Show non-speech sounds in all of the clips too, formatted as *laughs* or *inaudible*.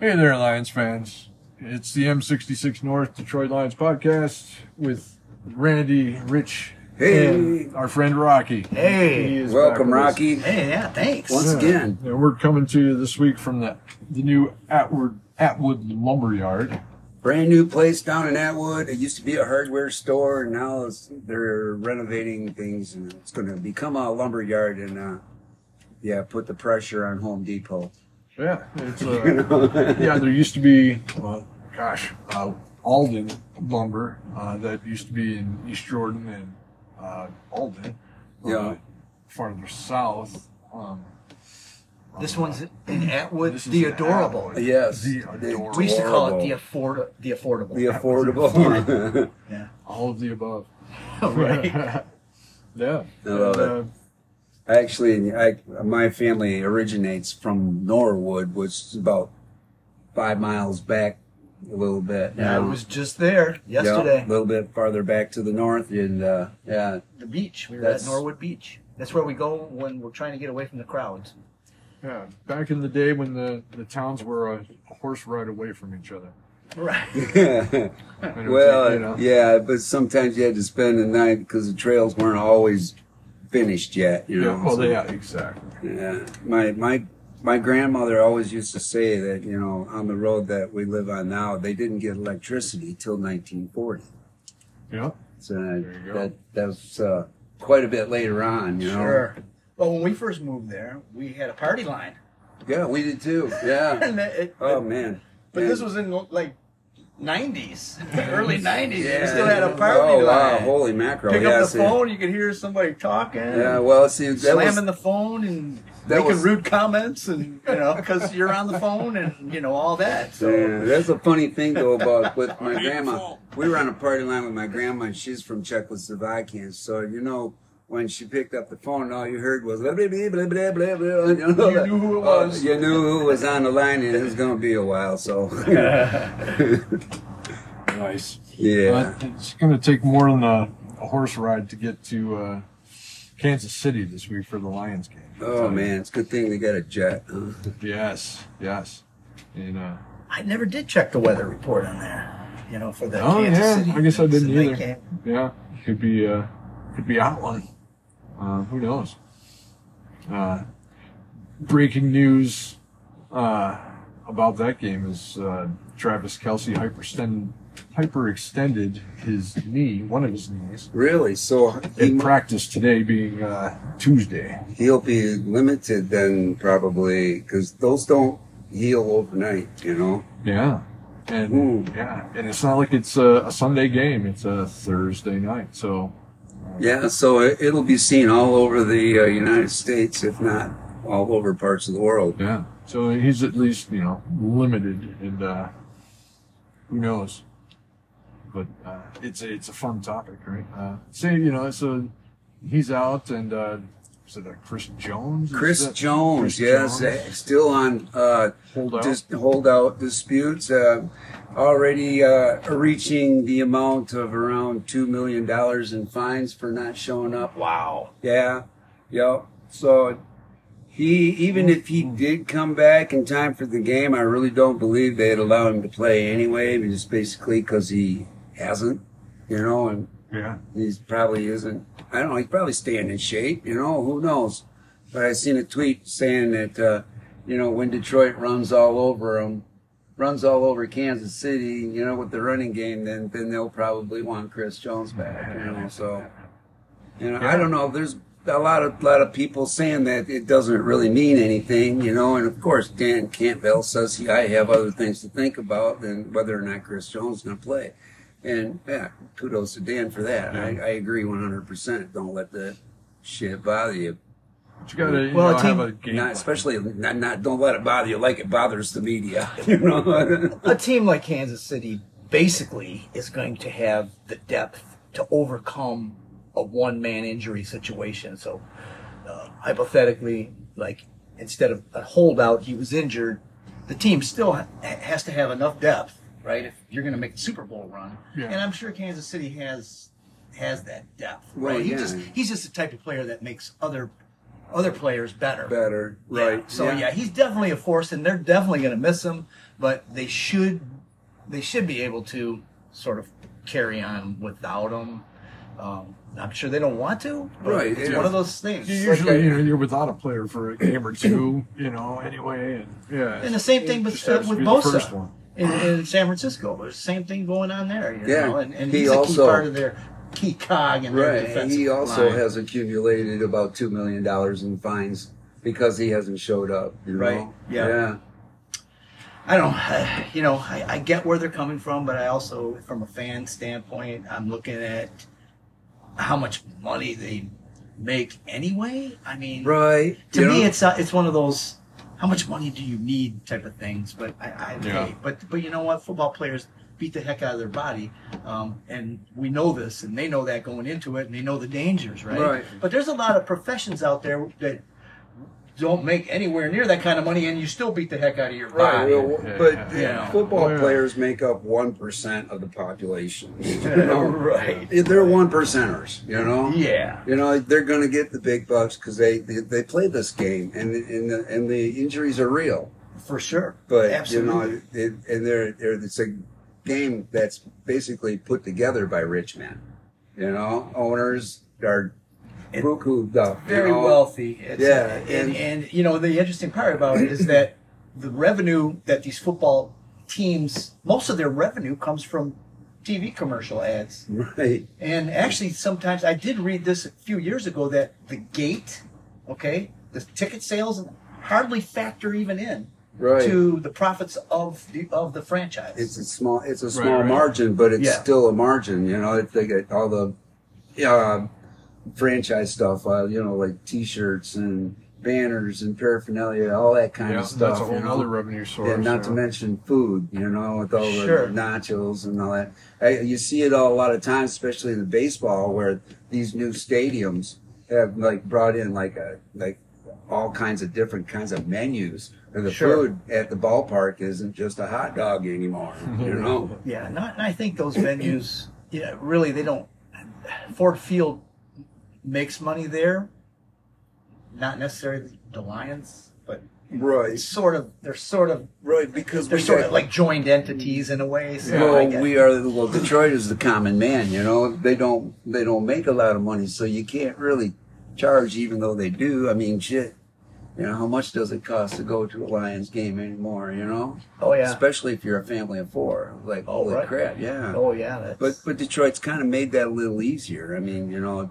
Hey there, Lions fans. It's the M66 North Detroit Lions podcast with Randy, Rich, Hey. and our friend Rocky. Hey. He is Welcome, back with us. Rocky. Hey, yeah, thanks. Once Yeah. again. And we're coming to you this week from the, the new Atwood, Atwood Lumberyard. Brand new place down in Atwood. It used to be a hardware store, and now it's, they're renovating things, and it's going to become a lumber yard. And uh, yeah, put the pressure on Home Depot. Yeah, it's uh, *laughs* yeah. There used to be, uh, gosh, uh, Alden Lumber uh, that used to be in East Jordan and uh, Alden. uh, Yeah. farther south. Um, This one's in *clears throat* Atwood, the adorable. Atwood. Yes, The the adorable. We used to call it the Adorable. afford the affordable. the affordable. *laughs* yeah. all of the above. *laughs* right. yeah. I love And, it. uh, Actually, I, my family originates from Norwood, which is about five miles back a little bit. Yeah, I was just there yesterday. Yeah, a little bit farther back to the north, and uh, yeah, The beach. We were at Norwood Beach. That's where we go when we're trying to get away from the crowds. yeah. Back in the day when the, the towns were a horse ride away from each other. Right. And it was, well, you know, yeah, but sometimes you had to spend the night because the trails weren't always finished yet. You know, yeah. Well, so- yeah, exactly. yeah. My my my grandmother always used to say that you know on the road that we live on now they didn't get electricity till 1940. Yeah. So you go. that that was uh, quite a bit later on. You know. Sure. Well, when we first moved there, we had a party line. Yeah, we did too. Yeah. *laughs* And it, oh man. but Man. this was in like 90s, early 90s. Yeah. We still had a party oh, line. Wow, holy mackerel! Pick yeah, up the see. phone, you could hear somebody talking. Yeah, well, see, that slamming was, the phone and that making was- rude comments and you know because you're on the phone and you know all that so Yeah, that's a funny thing though about *laughs* with my grandma. We were on a party line with my grandma, and she's from Czechoslovakia. So you know, when she picked up the phone, all you heard was blah blah blah blah blah blah. blah you, know, You knew who it uh, was. you knew who was on the line, and it was going to be a while. So *laughs* Nice. yeah, But it's going to take more than a, a horse ride to get to uh, Kansas City this week for the Lions game. oh man, it's a good thing they got a jet. huh? Yes, yes. And uh, i never did check the weather report on there you know for the Oh, kansas yeah. city I guess I didn't either. game. yeah, could be uh, could be out one. Uh, who knows? Uh, breaking news uh, about that game is uh, Travis Kelce hyperextended hyperextended his knee, one of his knees, Really? So he, in practice today being uh, Tuesday. he'll be limited then probably because those don't heal overnight. You know. Yeah. And Ooh. yeah, and it's not like it's a, a Sunday game; it's a Thursday night. So Yeah, so it, it'll be seen all over the uh, United States, if not all over parts of the world. Yeah. So he's at least, you know, limited and uh who knows. But uh it's a, it's a fun topic, right? Uh say, you know, so he's out and uh is it Chris Jones? Chris that- Jones, Chris yes, Jones? uh, still on uh, Hold out. dis- holdout disputes, uh, already uh, reaching the amount of around two million dollars in fines for not showing up. wow Yeah, yep. So he, even if he did come back in time for the game, I really don't believe they'd allow him to play anyway. Just basically because he hasn't, you know, and yeah. he's probably isn't. I don't know. He's probably staying in shape, you know. Who knows? But I seen a tweet saying that, uh, you know, when Detroit runs all over them, runs all over Kansas City, you know, with the running game, then then they'll probably want Chris Jones back, you know. So, you know, I don't know. There's a lot of lot of people saying that it doesn't really mean anything, you know. And of course, Dan Campbell says he, I have other things to think about than whether or not Chris Jones is going to play. And yeah, kudos to Dan for that. I, I agree 100%. Don't let the shit bother you. But you gotta you Well, know, team- have a game. Not especially not, not don't let it bother you like it bothers the media. *laughs* You know. a team like kansas city basically is going to have the depth to overcome a one-man injury situation so uh, hypothetically like instead of a holdout he was injured the team still ha- has to have enough depth right if you're going to make the super bowl run Yeah. and i'm sure kansas city has has that depth Well, right he yeah. just he's just the type of player that makes other other players better. better, Yeah. right? So yeah. he's definitely a force, and they're definitely going to miss him. But they should, they should be able to sort of carry on without him. Um, I'm sure they don't want to. but Right, It's yeah. one of those things. You like usually, a- you know, you're without a player for a game or two, you know, anyway, and yeah. And the same thing with, Just with be the first Bosa one. In, in San Francisco. There's the same thing going on there. You Yeah. know? and, and He he's a key part of their key cog in their Right. He also line. has accumulated about two million dollars in fines because he hasn't showed up. You know? Right. Yeah. Yeah. I don't, I, you know, I, I get where they're coming from, but I also, from a fan standpoint, I'm looking at how much money they make anyway. I mean, Right. to You me, know? it's uh, it's one of those how much money do you need type of things. But I, I Yeah. hey, but but you know what? Football players beat the heck out of their body, um, and we know this, and they know that going into it, and they know the dangers, right? Right. But there's a lot of professions out there that don't make anywhere near that kind of money, and you still beat the heck out of your Right, body. well, Yeah, but yeah. Yeah. football yeah. players make up one percent of the population. *laughs* You know? right. They're one percenters. You know. Yeah. You know they're going to get the big bucks because they, they they play this game and and the, and the injuries are real. For sure. But Absolutely. you know, it, and they're, they're it's a game that's basically put together by rich men. You know, owners are It- buku up. you very know? wealthy. It's, Yeah, uh, and, and- and you know the interesting part about it is that the revenue that these football teams, most of their revenue comes from TV commercial ads. Right. And actually, sometimes I did read this a few years ago that the gate, okay, the ticket sales hardly factor even in Right. to the profits of the of the franchise. It's a small, it's a small right. margin, but it's Yeah. still a margin. You know, it's like all the uh, franchise stuff. Uh, you know, like T-shirts and banners and paraphernalia, all that kind Yeah, of stuff. that's a whole you know? other revenue source. Yeah, not to mention food, you know, with all Sure. the nachos and all that. I, you see it all a lot of times, especially in the baseball, where these new stadiums have like brought in like a like all kinds of different kinds of menus, and the Sure. food at the ballpark isn't just a hot dog anymore. You *laughs* know, Yeah, not, and I think those venues, yeah, really, they don't. Ford Field makes money there, not necessarily the Lions, but right, sort of they're sort of right, because they're we sort got- of like joined entities in a way. So Well, we are. Well, Detroit is the common man. You know, they don't. They don't make a lot of money, so you can't really charge, even though they do. I mean, shit. You know, how much does it cost to go to a Lions game anymore? You know, oh yeah, especially if you're a family of four. Like, Oh, holy right. crap, yeah. oh yeah. That's, But but Detroit's kind of made that a little easier. I mean, you know,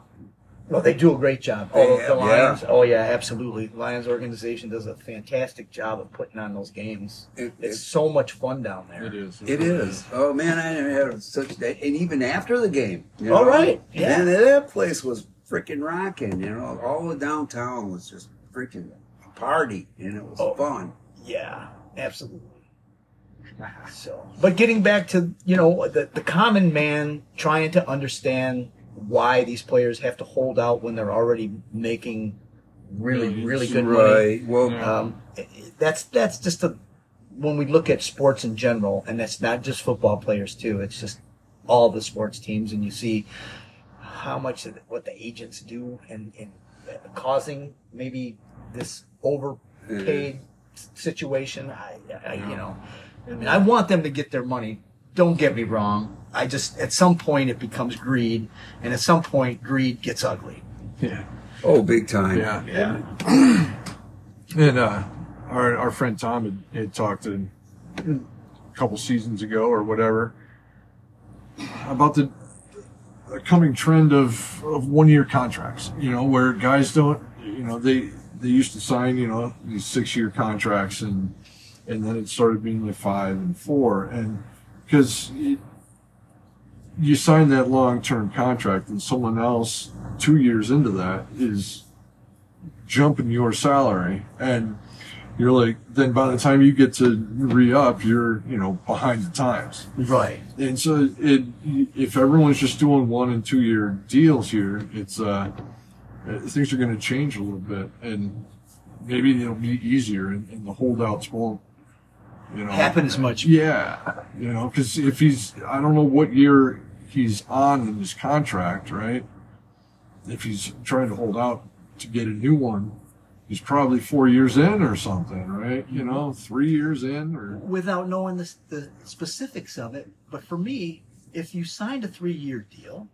well, they do a great job. Oh, the Lions. Oh yeah, absolutely. The Lions organization does a fantastic job of putting on those games. it, It's it, so much fun down there. It is. it is. Oh man, I had such. Day. and even after the game, you know, right, yeah. Man, that place was freaking rocking. You know, all the downtown was just freaking a party, and it was Oh. fun. Yeah, absolutely. So, but getting back to you know the the common man trying to understand why these players have to hold out when they're already making really really good money. Well, Yeah. Um, that's that's just a when we look at sports in general, and that's not just football players too. It's just all the sports teams, and you see how much the, what the agents do and, and causing maybe this overpaid situation. I, I you know, I mean, I want them to get their money. Don't get me wrong. I just at some point it becomes greed, and at some point greed gets ugly. Yeah. oh, big time. Yeah. Yeah. *clears throat* And uh, our our friend Tom had, had talked a couple seasons ago or whatever about the, the coming trend of, of one year contracts. You know, where guys don't. You know, they they used to sign you know these six year contracts and and then it started being like five and four and because you sign that long term contract and someone else two years into that is jumping your salary and you're like then by the time you get to re-up you're you know behind the times Right. and so it if everyone's just doing one and two year deals here it's uh things are going to change a little bit and maybe it'll be easier and, and the holdouts won't you know Happen as much. yeah you know because if he's i don't know what year he's on in his contract right if he's trying to hold out to get a new one he's probably four years in or something, right? You know, three years in or without knowing the, the specifics of it. But for me, if you signed a three year deal,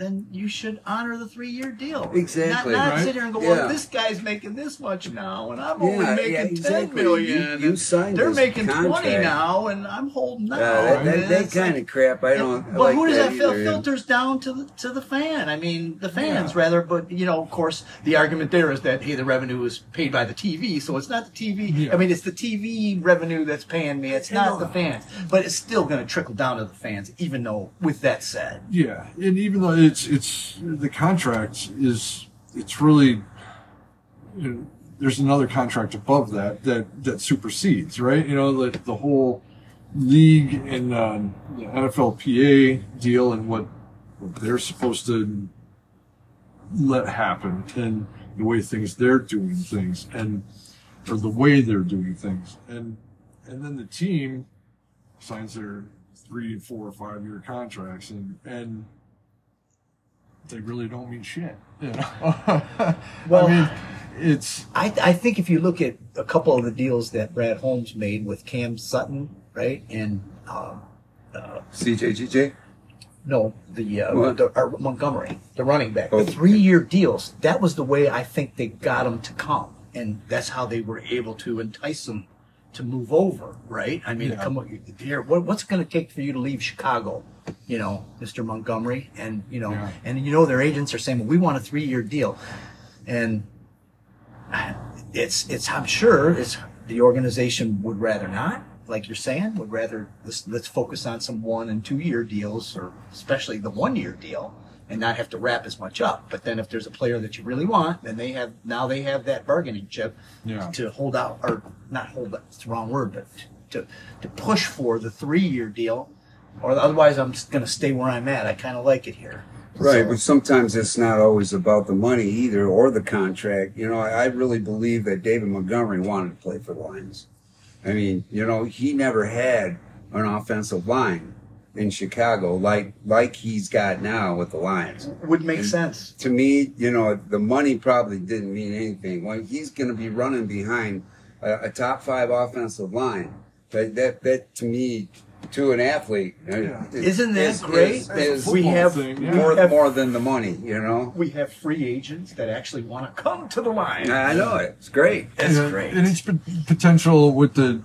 then you should honor the three year deal. Exactly, Not, not right? sit here and go, Yeah. well, this guy's making this much now, and I'm only making yeah, ten exactly. million. You- you and signed They're this making twenty contract. now, and I'm holding out. Yeah, that, and that, that kind like- of crap. I don't. but like who does that, fil- either. filters down to the to the fan? I mean, the fans Yeah. rather. But you know, of course, the argument there is that hey, the revenue is paid by the TV, so it's not the TV. Yeah. I mean, it's the TV revenue that's paying me. It's not the fans, but it's still going to trickle down to the fans. Even though, with that said, Yeah, and even though it's it's the contract is it's really you know, there's another contract above that that that supersedes right. You know the the whole league and um, the NFLPA deal and what, what they're supposed to let happen and the way things they're doing things and or the way they're doing things and and then the team signs their three, four, five year contracts and and they really don't mean shit. You know? *laughs* Well- I mean, it's I, I think if you look at a couple of the deals that Brad Holmes made with Cam Sutton, right, and um, CJGJ. no, the, uh, the uh, Montgomery, the running back, Oh. the three-year deals. That was the way I think they got him to come, and that's how they were able to entice him to move over, right? I mean, Yeah. come on, here, what, what's it going to take for you to leave Chicago? You know, Mr. Montgomery, and you know, Yeah. and you know, their agents are saying, well, we want a three-year deal, and it's it's I'm sure it's the organization would rather not, like you're saying, would rather let's let's focus on some one and two year deals, or especially the one year deal, and not have to wrap as much up. But then if there's a player that you really want, then they have now they have that bargaining chip Yeah. to hold out or not hold out. It's the wrong word, but to to push for the three year deal, or otherwise I'm just going to stay where I'm at. I kind of like it here. Right, So- but sometimes it's not always about the money either or the contract. You know, I, I really believe that David Montgomery wanted to play for the Lions. I mean, you know, he never had an offensive line in Chicago like like he's got now with the Lions. would make sense. To me, you know, the money probably didn't mean anything. When he's going to be running behind a, a top five offensive line, that that that to me, to an athlete, Yeah. is- Isn't that is- great? is- is we have thing, yeah. more we have more than the money, you know. we have free agents that actually want to come to the line. I know it. It's great. That's and, great. and it's potential with the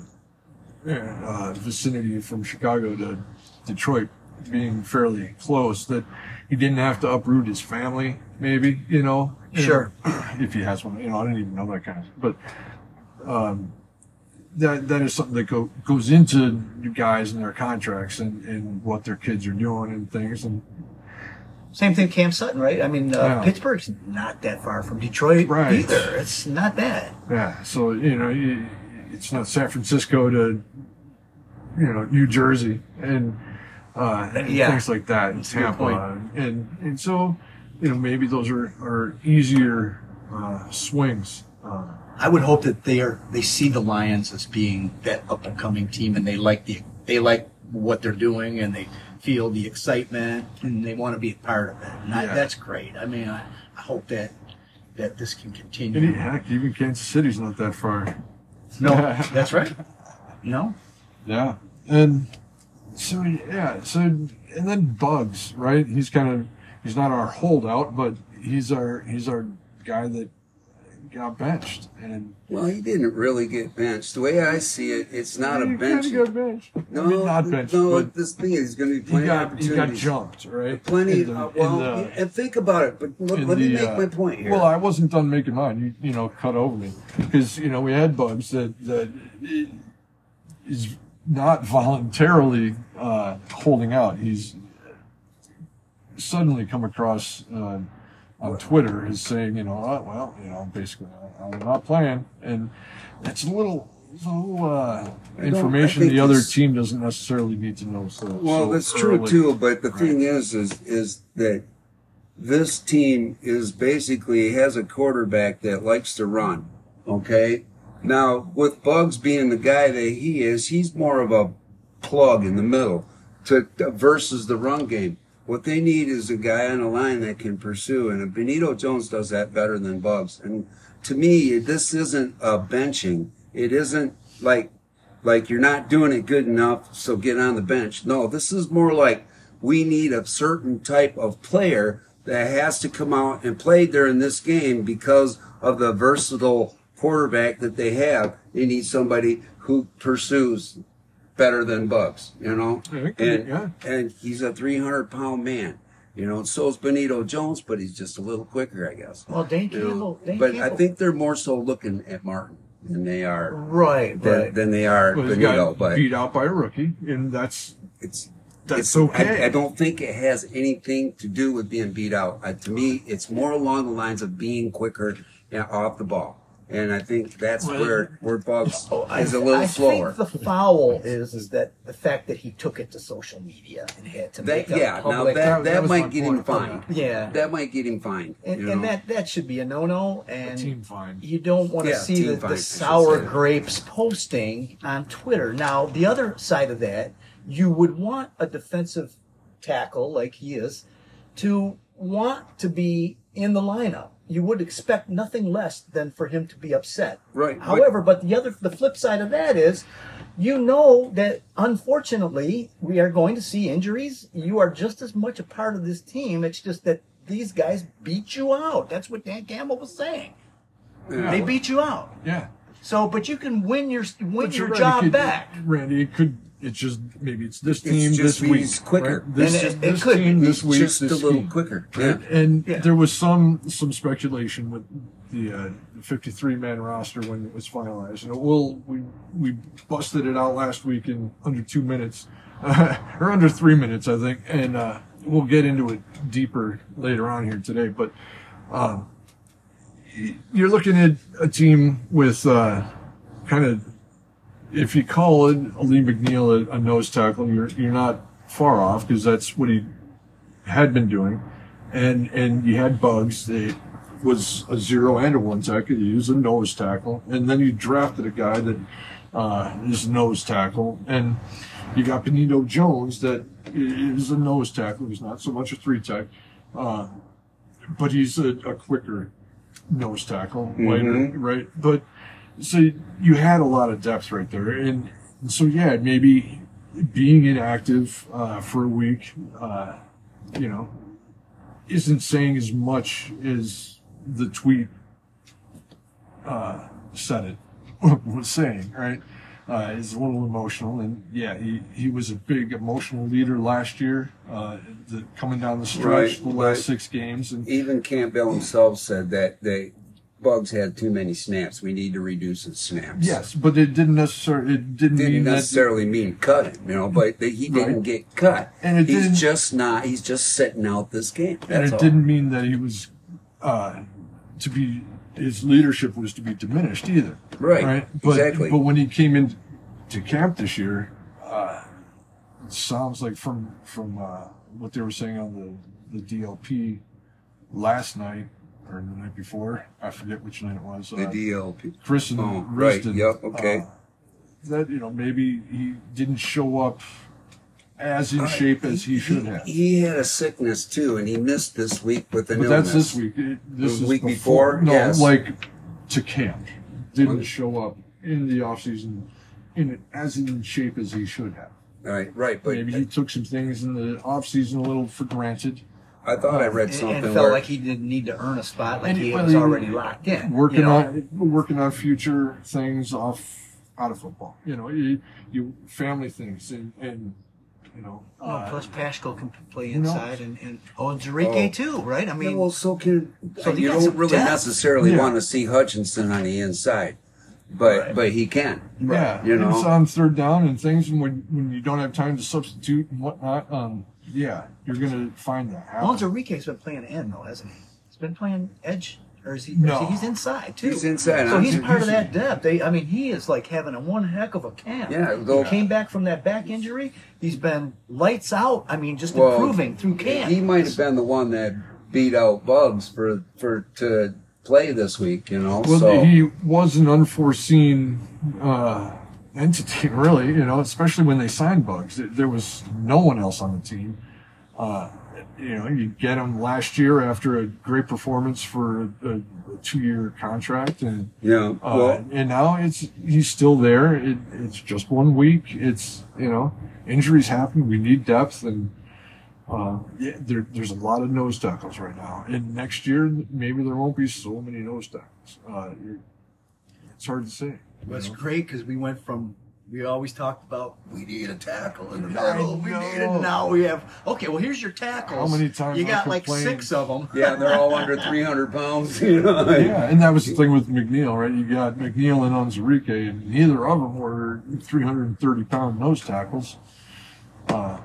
uh, vicinity from Chicago to Detroit being fairly close that he didn't have to uproot his family, maybe, you know. Sure. *clears throat* If he has one, you know, I didn't even know that kind of But um, that that is something that go, goes into you guys and their contracts and, and what their kids are doing and things. And Same thing, Cam Sutton, right? I mean, uh, Yeah. Pittsburgh's not that far from Detroit Right. either. It's not bad. Yeah, so you know, it's not San Francisco to you know New Jersey and uh, Yeah. things like that, and That's a good Tampa, and and so you know maybe those are are easier uh, swings. Uh, I would hope that they are they see the Lions as being that up and coming team, and they like the they like what they're doing, and they feel the excitement, and they want to be a part of it. And I, that's great. I mean, I, I hope that that this can continue. and heck, even Kansas City's not that far. No, *laughs* that's right. No, Yeah, and so yeah, so and then Buggs, right? He's kind of he's not our holdout, but he's our he's our guy that got benched, and Well, he didn't really get benched. The way I see it, it's not a bench. got benched. No, I mean, not benched, no. this thing is he's going to be he plenty of got he got jumped, right? Plenty. The- uh, well, the- and think about it. But let, in let me make uh, my point here. Well, I wasn't done making mine. You you know, cut over me because you know we had Buggs that that is not voluntarily uh, holding out. He's suddenly come across uh, on Twitter is saying, you know, oh, well, you know, basically, I'm not playing, and it's a little. little uh, information the other team doesn't necessarily need to know. So, Well, so that's true too. But the Right. thing is, is is that this team is basically has a quarterback that likes to run. Okay. Now, with Buggs being the guy that he is, he's more of a plug in the middle to versus the run game. What they need is a guy on the line that can pursue, and Benito Jones does that better than Buggs. And to me, this isn't a benching. It isn't like like you're not doing it good enough, so get on the bench. No, this is more like we need a certain type of player that has to come out and play during this game because of the versatile quarterback that they have. They need somebody who pursues better than Buggs, you know? Yeah, and, yeah. and he's a 300 pound man. You know, and so is Benito Jones, but he's just a little quicker, I guess. Well, Dane You? Campbell. Dane but I think they're more so looking at Martin than they are right, than, right. than they are Well, he Benito. got But beat out by a rookie, and that's it's that's it's, okay. I, I don't think it has anything to do with being beat out. Uh, to me, it's more along the lines of being quicker and off the ball. And I think that's Well, where where Buggs *laughs* Oh, I, is a little I slower. think the foul *laughs* is is that the fact that he took it to social media and had to make that a yeah, now public. that That- that that was my might get him point. fined. yeah, That might get him fined. and, you and that that should be a no no. And team fine. you don't want to Yeah, see team the, fight, the should sour say. grapes posting on Twitter. Now, the other side of that, you would want a defensive tackle like he is to want to be in the lineup. You would expect nothing less than for him to be upset. Right, but- However, but the other, the flip side of that is, you know that unfortunately we are going to see injuries. You are just as much a part of this team. It's just that these guys beat you out. That's what Dan Campbell was saying. Yeah. They beat you out. Yeah, So, but you can win your win But your you're right, job could- back. Randy. It could. It's just maybe it's this It's team just this week. quicker. right? This, And it- it this could. team this week. just this a little team. quicker. Yeah. And Yeah. there was some some speculation with the uh, 53 man roster when it was finalized. and know, we'll we we busted it out last week in under two minutes, uh, *laughs* or under three minutes, I think, and uh, we'll get into it deeper later on here today. But um, you're looking at a team with uh, kind of. If you call it Lee McNeill a, a nose tackle, you're you're not far off because that's what he had been doing, and and you had Buggs. that was a zero and a one tackle. You use a nose tackle, and then you drafted a guy that uh, is a nose tackle, and you got Benito Jones that is a nose tackle. He's not so much a three tech, uh, but he's a, a quicker nose tackle, lighter, right? But so you had a lot of depth right there, and, and so yeah, maybe being inactive uh, for a week, uh, you know, isn't saying as much as the tweet uh, said it *laughs* was saying, right? Uh, is a little emotional, and yeah, he, he was a big emotional leader last year, uh, the, coming down the stretch, Right, the last right. six games, and Even Campbell himself said that they Buggs had too many snaps. We need to reduce his snaps. yes, but it didn't necessarily it didn't, Didn't mean that necessarily mean cut him, you know, but that he didn't Right. get cut. And it he's just not. He's just sitting out this game. and it all. didn't mean that he was uh, to be his leadership was to be diminished either. Right, Right. But, exactly. But when he came in to camp this year, uh, it sounds like from from uh, what they were saying on the the DLP last night or the night before, I forget which night it was. the uh, DLP. Chris and Oh, right. Risdon, Yep, okay. uh, that you know maybe he didn't show up as in shape as he should have. He had a sickness too, and he missed this week with an But illness. that's this week. It- This The week before. before? No, Yes. like to camp. Didn't show up in the off season in as in shape as he should have. Right, right. But Maybe he took some things in the off season a little for granted. I thought I read something and felt where like he didn't need to earn a spot, like he was already locked in. Working you know? on working on future things off out of football. You know, you, you family things and and you know. Oh, uh, plus Paschal can play who knows? inside, and, and oh, and Zarike Oh. too, right? I Yeah, mean, well, so can So you don't really depth. necessarily Yeah. want to see Hutchinson on the inside, but Right. but he can. Yeah, you know? it's on third down and things, and when when you don't have time to substitute and whatnot, um, yeah, you're gonna find that. happen. well, Zarike's been playing end though, hasn't he? He's been playing edge, or is he? No. Is he he's inside too. He's inside. So I'm- he's part of that depth. They, I mean, he is like having a one heck of a camp. Yeah, he came back from that back injury. He's been lights out. I mean, just Well, improving through camp. He might have been the one that beat out Buggs for for to play this week. You know, Well, so he was an unforeseen uh, entity, really. You know, especially when they signed Buggs, There- was no one else on the team, uh, you know, you get him last year after a great performance for a, a two-year contract, and Yeah. uh, and now it's he's still there. It, it's just one week. It's you know, injuries happen. We need depth, and uh, yeah, there, there's a lot of nose tackles right now. And next year, maybe there won't be so many nose tackles. Uh, it's hard to say. That's great because we went from we always talked about we need a tackle in the I middle. We know. need it now. We have okay. Well, here's your tackles. How many times you I got like six of them? *laughs* yeah, they're all under 300 pounds. *laughs* You know. Yeah, and that was the thing with McNeill, right? You got McNeill and Onwuzurike, and neither of them were 330 pound nose tackles, uh,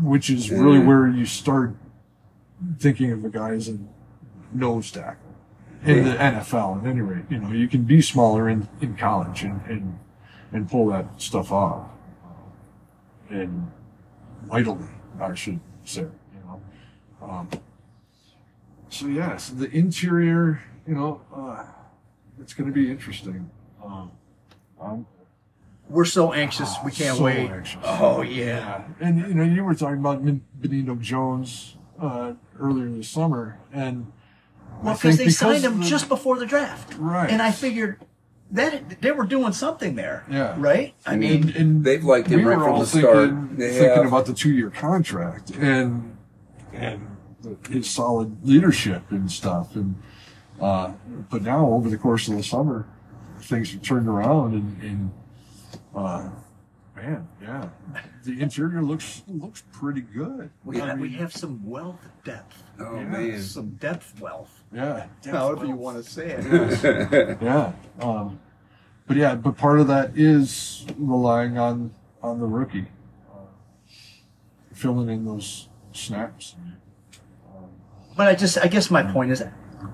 which is really Mhm. where you start thinking of a guy as a nose tackle in the NFL. At any rate, you know, you can be smaller in, in college and, and and pull that stuff off, and mightily, I should say, you know. Um, so yes, the interior, you know, uh, it's going to be interesting. Um, I'm We're so anxious. We can't so wait. anxious. Oh yeah. and you know, you were talking about Benito Jones uh, earlier this summer, and Well, I think because they signed him the- just before the draft, Right. And I figured that they were doing something there. Yeah. Right. I mean, and, and They've liked him we right were from all the thinking, start. They thinking have. about the two-year contract and and his solid leadership and stuff, and uh, but now over the course of the summer, things have turned around, and, and uh, man, yeah, the interior looks looks pretty good. we I have, we have some wealth of depth. Oh Yeah. man. Some depth wealth. Yeah, *laughs* However you want to say it. *laughs* Yeah. Um, but yeah, but part of that is relying on on the rookie, uh, filling in those snaps. But I just, I guess my point is,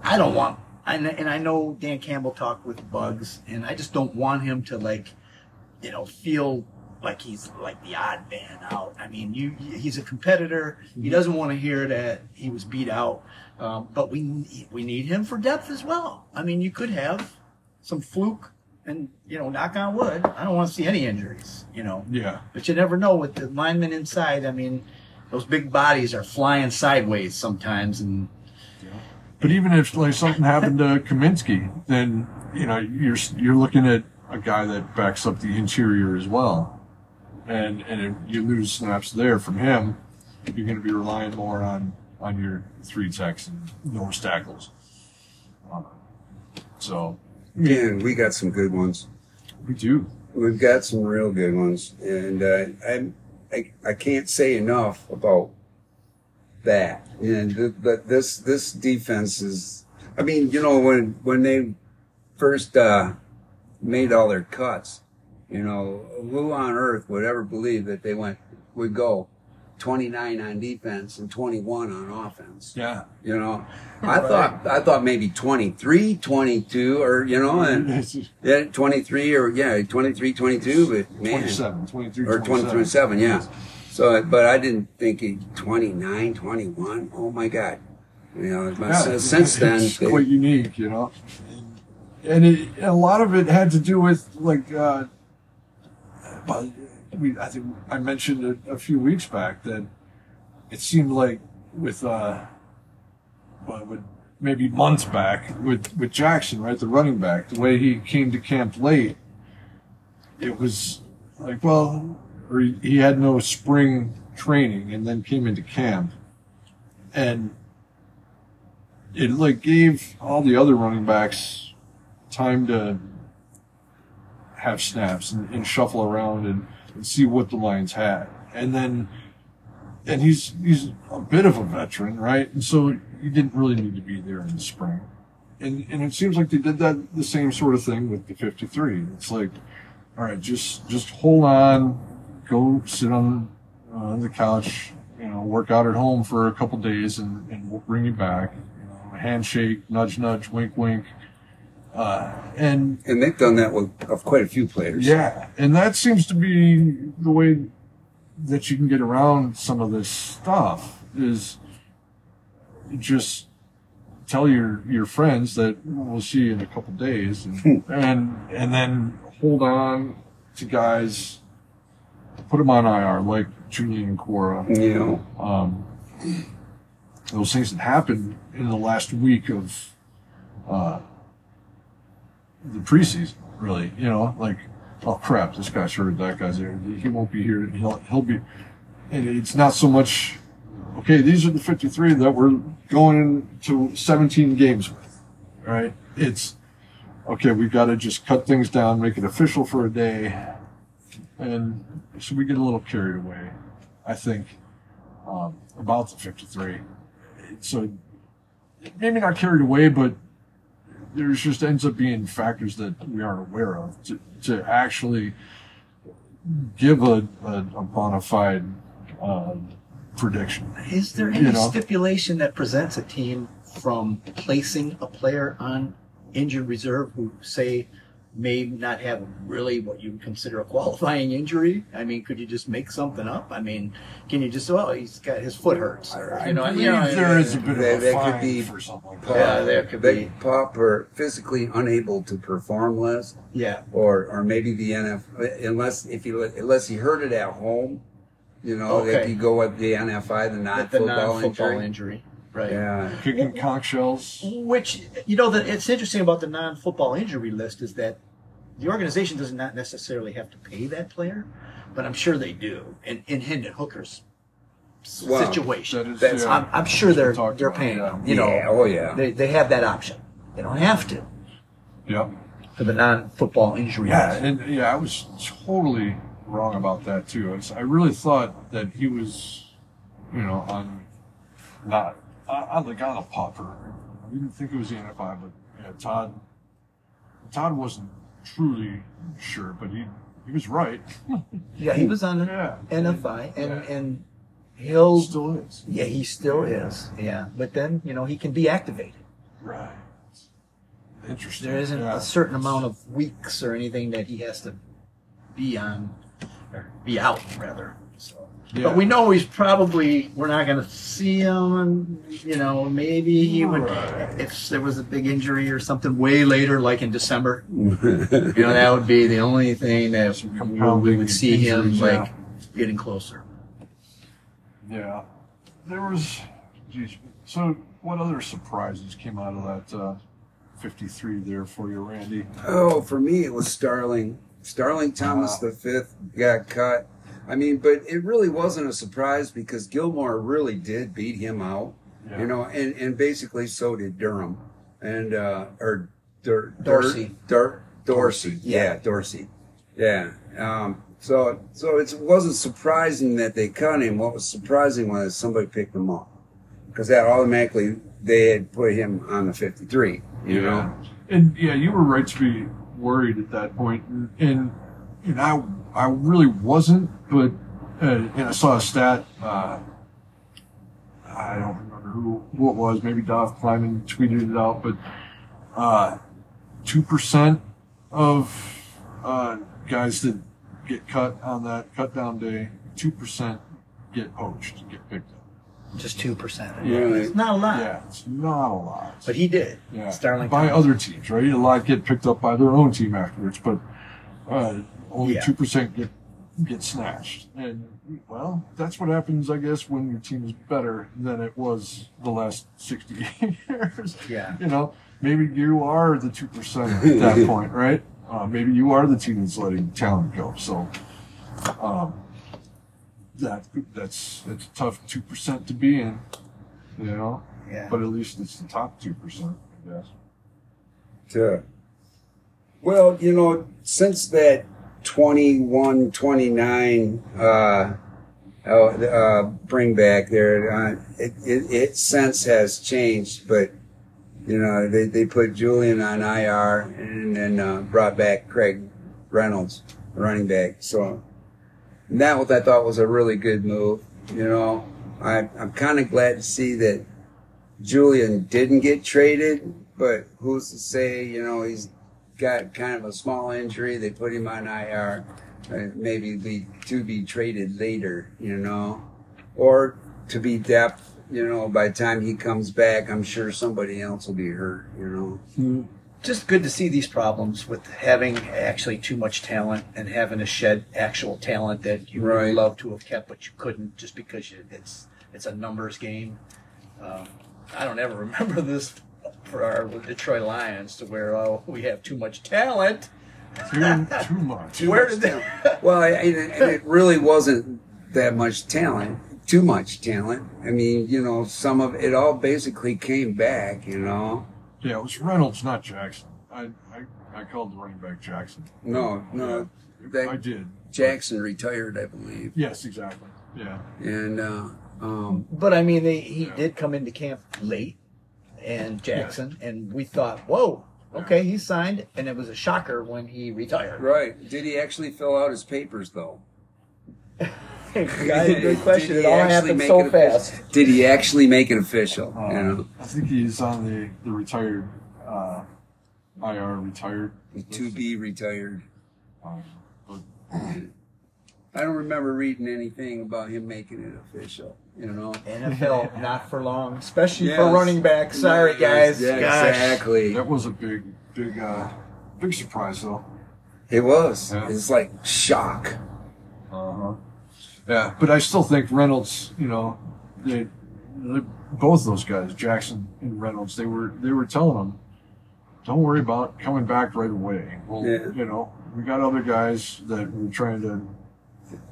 I don't want, and, and I know Dan Campbell talked with Buggs, and I just don't want him to like, you know, feel like he's like the odd man out. I mean, you, he's a competitor. He doesn't want to hear that he was beat out. Um, but we we need him for depth as well. I mean, you could have some fluke, and you know, knock on wood. I don't want to see any injuries. You know, Yeah. but you never know with the linemen inside. I mean, those big bodies are flying sideways sometimes, and But even if like something happened to Cominsky, then you know you're you're looking at a guy that backs up the interior as well, and and if you lose snaps there from him, you're going to be relying more on on your three techs and nose tackles. Uh, so Man, we got some good ones. we do. We've got some real good ones, and uh, I'm, I I can't say enough about that. And th- but this this defense is. I mean, you know, when when they first uh, made all their cuts, you know, who on earth would ever believe that they went would go 29 on defense and 21 on offense? Yeah. You know, I thought I thought maybe 23, 22, or you know, and *laughs* yeah, 23 or yeah, 23, 22, but man, 27, 23, or 23, 7, yeah. So, but I didn't think he 29, 21. Oh my God. You know, my, Yeah, since then, it's they- quite unique, you know. And it, a lot of it had to do with like, uh, well, we I think I mentioned a, a few weeks back that it seemed like with uh, well, with maybe months back with with Jackson, right, the running back, the way he came to camp late, it was like well, or he, he had no spring training and then came into camp, and it like gave all the other running backs time to have snaps and, and shuffle around and, and see what the Lions had. And then and he's he's a bit of a veteran, right? And so he didn't really need to be there in the spring. And and it seems like they did that the same sort of thing with the 53. It's like, all right, just just hold on, go sit on uh, the couch, you know, work out at home for a couple days, and, and we'll bring you back. You know, handshake, nudge, nudge, wink, wink. Uh, and and they've done that with of quite a few players. yeah, and that seems to be the way that you can get around some of this stuff is just tell your your friends that we'll see you in a couple days and and and then hold on to guys put them on IR like Julian Okwara. You know, um those things that happened in the last week of uh, the preseason. Really, you know, like oh crap, this guy's hurt, that guy's there, he won't be here. He'll he'll be, and it's not so much. Okay, these are the 53 that we're going into 17 games with, right? It's okay. We've got to just cut things down, make it official for a day, and so we get a little carried away. I think um, about the 53. So maybe not carried away, but there's just ends up being factors that we aren't aware of to, to actually give a, a, a bona fide uh, prediction. Is there You any know? stipulation that prevents a team from placing a player on injured reserve who, say, may not have really what you would consider a qualifying injury? I mean, could you just make something up? I mean, can you just, oh, he's got his foot hurts, or you know, I you know, there is a bit There- of a there could fine be for something like PUP, that. Yeah, there could be. PUP or physically unable to perform less, yeah, or or maybe the NF unless if he unless he hurt it at home, you know, if you go with the NFI, the the non-football, non-football injury. injury, right? Yeah, Kicking conch shells. Which you know that it's interesting about the non-football injury list is that the organization does not necessarily have to pay that player, but I'm sure they do. In in Hendon Hooker's Wow. situation, That is, That's- yeah, I'm, I'm sure they're they're paying yeah. them. You know, yeah, oh yeah. they they have that option. They don't have to Yep. for the non-football injury. Yeah, and yeah, I was totally wrong about that too. I, was, I really thought that he was, you know, on not on on the on a popper. I didn't think it was the NFI, but yeah, Todd. Todd wasn't truly sure, but he he was right. *laughs* yeah, he was on Yeah. NFI, and Yeah. and he'll Still is. yeah he still is yeah, but then you know he can be activated. Right. Interesting. There isn't Yeah. a certain amount of weeks or anything that he has to be on, or be out rather. So, Yeah. but we know he's probably we're not going to see him, and you know maybe he would Right. if there was a big injury or something way later, like in December. *laughs* you know that would be the only thing that Some we, would see him injuries, like yeah. getting closer. Yeah. There was, geez, so what other surprises came out of that uh, 53 there for you, Randy? Oh, for me, it was Starling. Starling Thomas Wow. the fifth got cut. I mean, but it really wasn't a surprise because Gilmore really did beat him out. Yeah. You know, and, and basically so did Durham and uh, or Dur, Dorsey. Dur, Dorsey. Dorsey. Yeah, Dorsey. Yeah. Um, so so it wasn't surprising that they cut him. What was surprising was somebody picked him up because that automatically they had put him on the fifty three. You know. And yeah, you were right to be worried at that point, and and, and I I really wasn't, but uh, and I saw a stat. Uh, I don't remember who who it was. Maybe Dov Kleiman tweeted it out, but uh, two percent of uh, guys that get cut on that cut down day, two percent get poached, get picked up. Just two percent. Really? It's not a lot, Yeah, it's not a lot. but he did. Yeah, Starling by Thomas. other teams, right? A lot get picked up by their own team afterwards, but uh, only Yeah. two percent get get snatched. And well, that's what happens, I guess, when your team is better than it was the last sixty *laughs* years. Yeah. you know, maybe you are the two percent at that *laughs* point, right? Uh, maybe you are the team that's letting talent go. So. Um, that that's it's a tough two percent to be in, you know. Yeah. But at least it's the top two percent, I guess. to well you know since that 21 29 uh uh, uh bring back there. Uh, it, it its sense has changed but you know they, they put julian on ir and then uh, brought back craig reynolds running back. So that what i thought was a really good move you know. I, i'm kind of glad to see that Julian didn't get traded, but who's to say, you know, he's got kind of a small injury. They put him on IR, uh, maybe be to be traded later, you know, or to be depth. You know, by the time he comes back, I'm sure somebody else will be hurt. You know, just good to see these problems with having actually too much talent and having to shed actual talent that you Right. would love to have kept, but you couldn't just because you, it's It's a numbers game. Um, I don't ever *laughs* remember this for our Detroit Lions to where oh, we have too much talent. Too, too much. *laughs* Where did they? *laughs* Well, I, and it and it really wasn't that much talent, too much talent. I mean, you know, some of it all basically came back, you know. Yeah, it was Reynolds, not Jackson. I, I, I called the running back Jackson. No, no, Yeah, I did. Jackson retired, I believe, Yes, exactly. Yeah. and uh, um, But I mean, they, he Yeah. did come into camp late, and Jackson, and we thought, whoa, okay, he signed, and it was a shocker when he retired. right. Did he actually fill out his papers though? Guys, good *laughs* question. It all happened so it official? fast. Did he actually make it official? Uh, you know, I think he's on the, the retired, uh, IR retired. to be retired. Um, but I don't remember reading anything about him making it official. You know. NFL, *laughs* not for long, especially Yes. for running back. Sorry, guys. Yeah, exactly. that was a big, big, uh, big surprise though. It was. Yeah. It's like shock. Uh huh. Yeah, but I still think Reynolds. You know, they, they both those guys, Jackson and Reynolds, they were they were telling him, don't worry about coming back right away. Well, Yeah. you know, we got other guys that we're trying to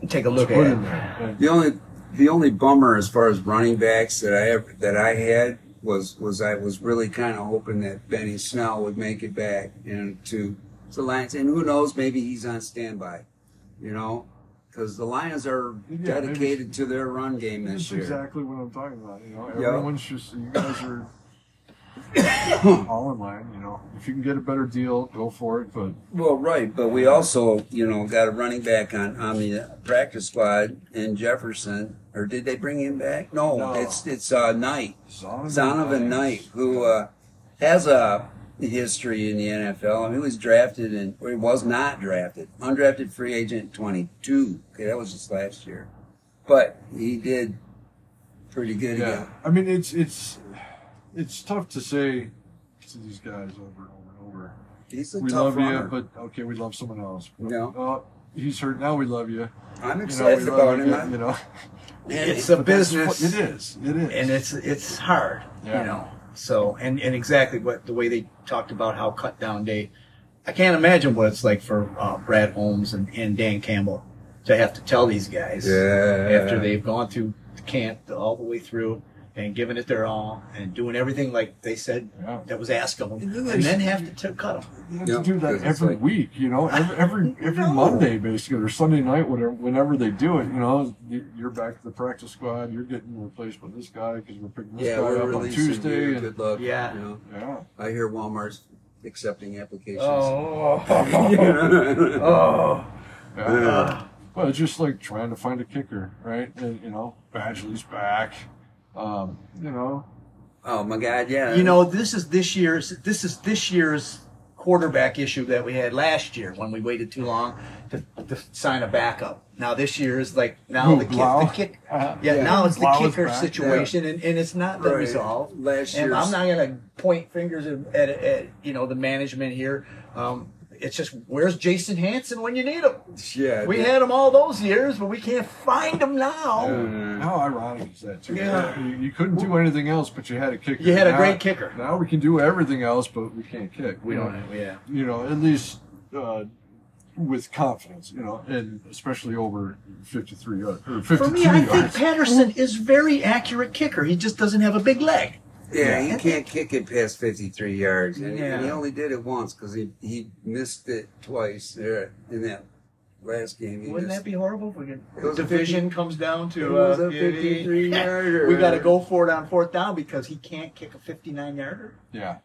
Take a look put at in there. The only the only bummer as far as running backs that I ever that I had was was I was really kind of hoping that Benny Snell would make it back and to the Lions and who knows maybe he's on standby, you know, because the Lions are Yeah, dedicated to their run game this That's year. exactly what I'm talking about. You know, everyone's just you guys are all in line. You know, if you can get a better deal, go for it. But Well, right, but we also, you know, got a running back on on the practice squad in Jefferson. Or did they bring him back? No, No. it's it's uh, Knight, Zonovan, Knight, who uh, has a history in the NFL. I mean, he was drafted and he was not drafted, undrafted free agent twenty two. Okay, that was just last year, but he did pretty good Yeah, again. I mean it's it's it's tough to say to these guys over and over and over. He's a We tough love runner. you, but okay, we love someone else. No. Oh, he's hurt. Now we love you. I'm You know, excited about love him. you. You know, *laughs* and It's a business. It is. It is. and it's it's hard, Yeah. you know. So and and exactly what the way they talked about how cut down day. I can't imagine what it's like for uh, Brad Holmes and, and Dan Campbell to have to tell these guys Yeah. after they've gone through the camp all the way through and giving it their all and doing everything like they said Yeah. that was asked of them, and then have to, to cut them. You have Yeah, to do that every like- week, you know, every *laughs* every, every No. Monday basically, or Sunday night, whatever, whenever they do it, you know, you- you're back to the practice squad, you're getting replaced by this guy because we're picking this Yeah, guy up on releasing Tuesday, you. and Good luck. Yeah. You know, yeah, I hear Walmart's accepting applications. Oh, *laughs* *laughs* oh, yeah. Uh. well, it's just like trying to find a kicker, right? And, you know, Badgley's back, um, you know, Oh my God! Yeah. You know, this is this year's this is this year's quarterback issue that we had last year when we waited too long to, to sign a backup. Now this year is like now Who, the kick, the kick Uh, yeah, Yeah, now it's the Blau is kicker back, situation and, and it's not been Right. resolved. Last and I'm not gonna point fingers at, at, at you know the management here. Um, it's just where's Jason Hanson when you need him? yeah. We the- had him all those years, but we can't find him now. Uh, How ironic is that, too? Yeah. You, you couldn't do anything else, but you had a kicker. You had a Now- great kicker. Now we can do everything else, but we can't kick. We don't. know, Yeah. You know, at least uh, with confidence. You know, and especially over fifty-three yards For me, I think. Patterson is very accurate kicker. He just doesn't have a big leg. Yeah, he can't kick it past 53 yards, and, Yeah. and he only did it once because he he missed it twice there in that last game. He Wouldn't missed, that be horrible if we could, It division 50 comes down It to was uh, a 53 *laughs* yarder. we got to go for it on fourth down because he can't kick a 59 yarder. yeah,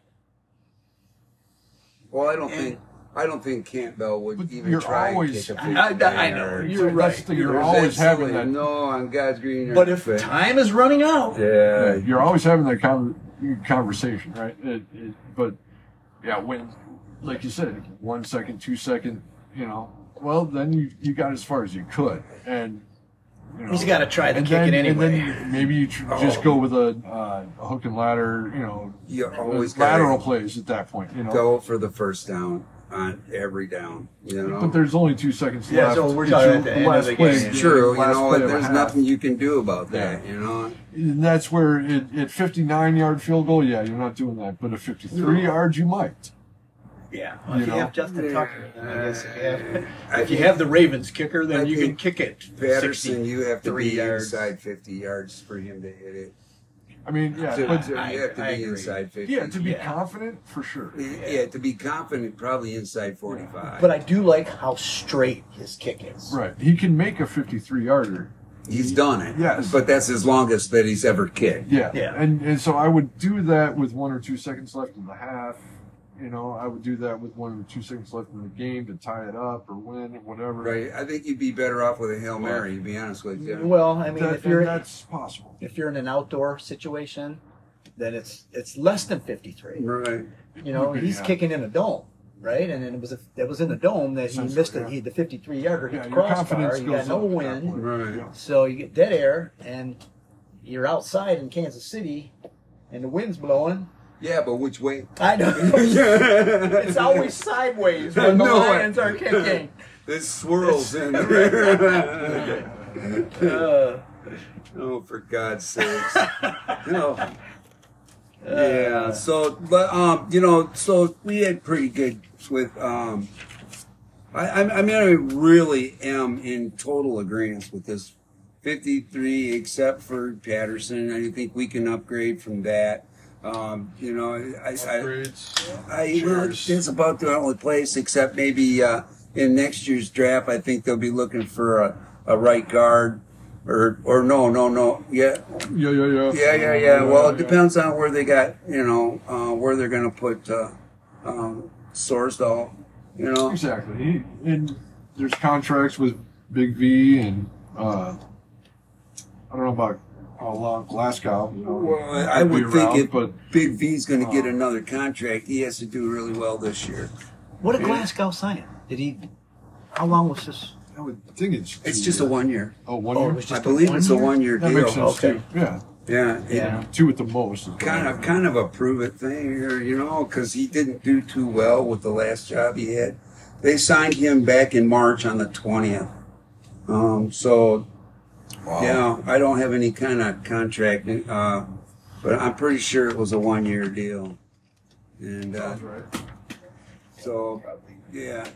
Well, I don't think I don't think Campbell would But even you're try always- and kick a I- I- 59 I know, yards. you're That's right. the thing, You're always having that. No, on God's green earth. But if time is running out, yeah, You're always having that con- conversation, right? It, it, but yeah, when, like you said, one second, two second, you know, well, then you, you got as far as you could, and you know, He's gotta try to and kick then, it anyway. And then maybe you tr- just Oh. go with a, uh, a hook and ladder, you know, you always lateral plays at that point, you know. go for the first down. On every down. You know, But there's only two seconds Yeah, left. so we're It's talking at the end of last the play- game. true. You know, play there's nothing you can do about that. Yeah. You know, And that's where it, at 59 yard field goal, yeah, you're not doing that. But at 53 yards, you might. Yeah. You if you have Justin Tucker, then I guess if you have, I uh, *laughs* if you have the Ravens kicker, then I you can kick it. Patterson, you have to be yards. inside 50 yards for him to hit it. I mean, yeah, To- but to- I- you have to I be agree. inside 50. yeah, to be Yeah. confident for sure. Yeah, to be confident, probably inside 45. But I do like how straight his kick is. Right, he can make a 53 yarder. He's done it. Yes. But that's his longest that he's ever kicked. Yeah, Yeah. and and so I would do that with one or two seconds left in the half. You know, I would do that with one or two seconds left in the game to tie it up or win or whatever. Right. I think you'd be better off with a Hail Mary, to be honest with you. Well, I mean, That- if you're that's possible. if you're in an outdoor situation, then it's it's less than 53. Right. You know, he's yeah. kicking in a dome, right? And then it was a, it was in the dome that he Essentially, missed it. yeah. He the 53 yarder hit Yeah, the your crossbar. confidence You goes got no up at that wind. Right. Yeah. so you get dead air, and you're outside in Kansas City, and the wind's blowing. Yeah, but which way? I don't know. *laughs* it's always *laughs* sideways when the No, Lions are kicking. *laughs* There's swirls in there. Uh, oh, for God's sakes. No. Yeah. So, but um, you know, so we had pretty good with um. I I I mean, I really am in total agreement with this. 53, except for Patterson. I think we can upgrade from that. Um, you know, I, I. I, well, it's about the only place, except maybe uh, in next year's draft. I think they'll be looking for a, a right guard, or or no, no, no, yeah, Yeah, yeah, yeah. yeah, yeah, yeah. Well, it depends on where they got, you know, uh, where they're going to put uh, um, Sorsdal. You know, Exactly. And there's contracts with Big V and uh, I don't know about how long Glasgow. Well, I could would think around, if but Big V's going to get another contract, he has to do really well this year. what did Glasgow sign? Did he? How long was this? I would think it's It's two just a one year. Oh, one Oh, year. it was I just a believe it's a one-year? that deal. makes sense Okay. too. Yeah, Yeah, Yeah. two at the most. kind of kind of a prove it thing here, you know, because he didn't do too well with the last job he had. They signed him back in March on the twentieth. Um, so Wow. yeah, I don't have any kind of contract, uh, but I'm pretty sure it was a one year deal. And uh, right. so yeah.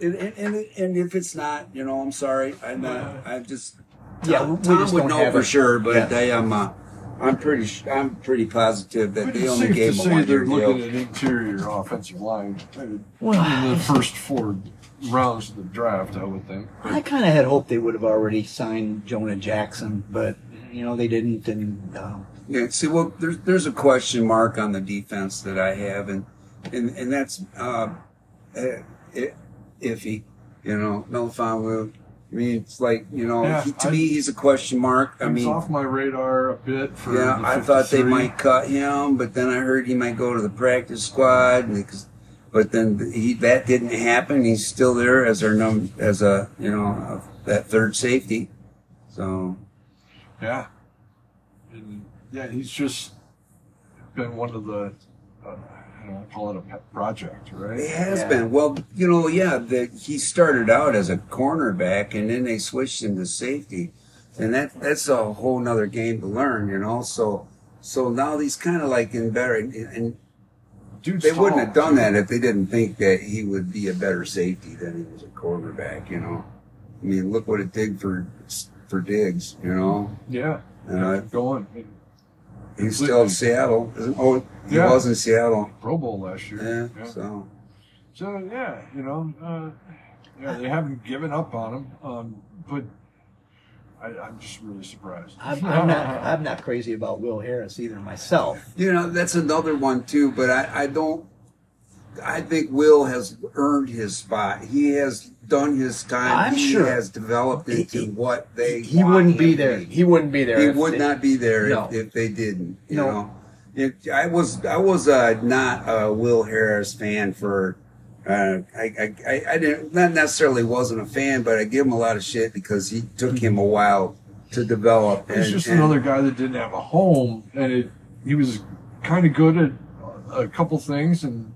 And, and, and, and if it's not, you know, I'm sorry. I'm not. I just Yeah, Tom, we Tom just would don't know for it. sure, but Yeah. I am. Uh, I'm pretty. I'm pretty positive that they it's only safe to gave him a say one they're looking deal. at interior offensive line Well, the first four rounds of the draft. I would think. But I kind of had hoped they would have already signed Jonah Jackson, but you know they didn't, and um, Yeah. See, well, there's there's a question mark on the defense that I have, and and and that's uh, eh, eh, iffy. You know, no fun with. I mean, it's like you know, Yeah, he, to I- me, he's a question mark. I It's mean, off my radar a bit. For Yeah, I thought they might cut him, but then I heard he might go to the practice squad. Because, but then he, that didn't happen. He's still there as our num as a you know uh, that third safety. So Yeah. And yeah, he's just been one of the, uh, I don't know, call it a pet project, right? it has Yeah. been well, you know, yeah. The, he started out as a cornerback, and then they switched him to safety, and that that's a whole nother game to learn, you know. So so now he's kind of like in better and. They wouldn't have done that if they didn't think that he would be a better safety than he was a quarterback. You know, I mean, look what it did for for Diggs. You know, Yeah. Uh, going. he's still in Seattle. Oh, he Yeah. was in Seattle. Pro Bowl last year. Yeah. So So yeah, you know, uh, yeah, they haven't given up on him, um, but I, I'm just really surprised. I'm, I'm not *laughs* I'm not crazy about Will Harris either myself. you know that's another one too. But I, I don't. I think Will has earned his spot. He has done his time. I'm he sure. has developed into he- what they. He want wouldn't him be to there. He wouldn't be there. he would they- not be there No. if, if they didn't. You No. know, it, I was I was uh, not a Will Harris fan for. Uh, I, I, I, didn't not necessarily wasn't a fan, but I give him a lot of shit because he took him a while to develop. He's just and- another guy that didn't have a home, and it, he was kind of good at a couple things, and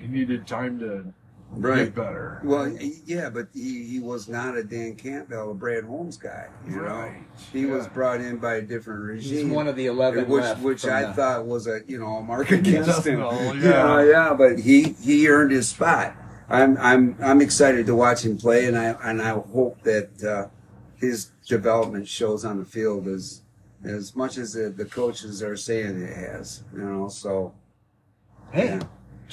he needed time to Right. get better. Well, he- yeah, but he, he was not a Dan Campbell, a Brad Holmes guy. You Right. know, he was brought in by a different regime. He's one of the eleven which left which I the- thought was a you know a mark against him. Well, You yeah. know, yeah, but he he earned his spot. I'm I'm I'm excited to watch him play, and I and I hope that uh, his development shows on the field as as much as the, the coaches are saying it has. You know, so Hey, Yeah.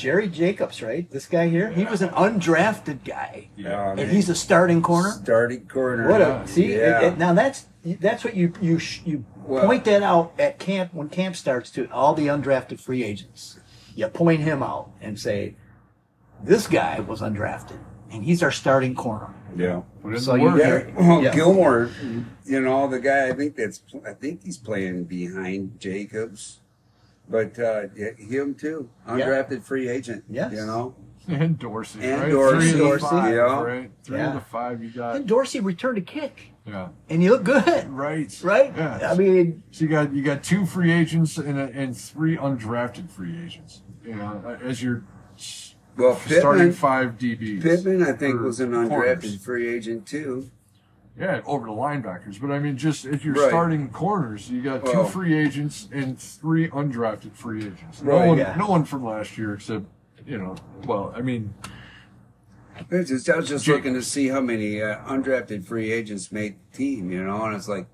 Jerry Jacobs, right? This guy here, he was an undrafted guy, yeah, and he's a starting corner. starting corner. What Yeah. a see! Yeah. it- it- now that's that's what you you sh- you Well- point that out at camp when camp starts to all the undrafted free agents. You point him out and say, "This guy was undrafted, and he's our starting corner." yeah. So you work. Yeah, well, Yeah. Gilmore, you know, the guy. I think that's. I think he's playing behind Jacobs, but uh, him too, undrafted free agent. Yes. you know, and Dorsey. And right? Dorsey. Three of the Dorsey, five, yeah. right? Three Yeah. of the five you got. And Dorsey returned a kick, Yeah. and you look good, Right. right? Yeah. I mean, So you got you got two free agents and a, and three undrafted free agents. You know, as your s- well, starting Pittman. five DBs. Pittman, I think, was an undrafted corners. free agent too. Yeah, over the linebackers. But I mean, just if you're Right. starting corners, you got Well- two free agents and three undrafted free agents. No Right, one, yeah. no one from last year except you know. Well, I mean, It's just, I was just Jake- looking to see how many uh, undrafted free agents made the team. You know, and it's like,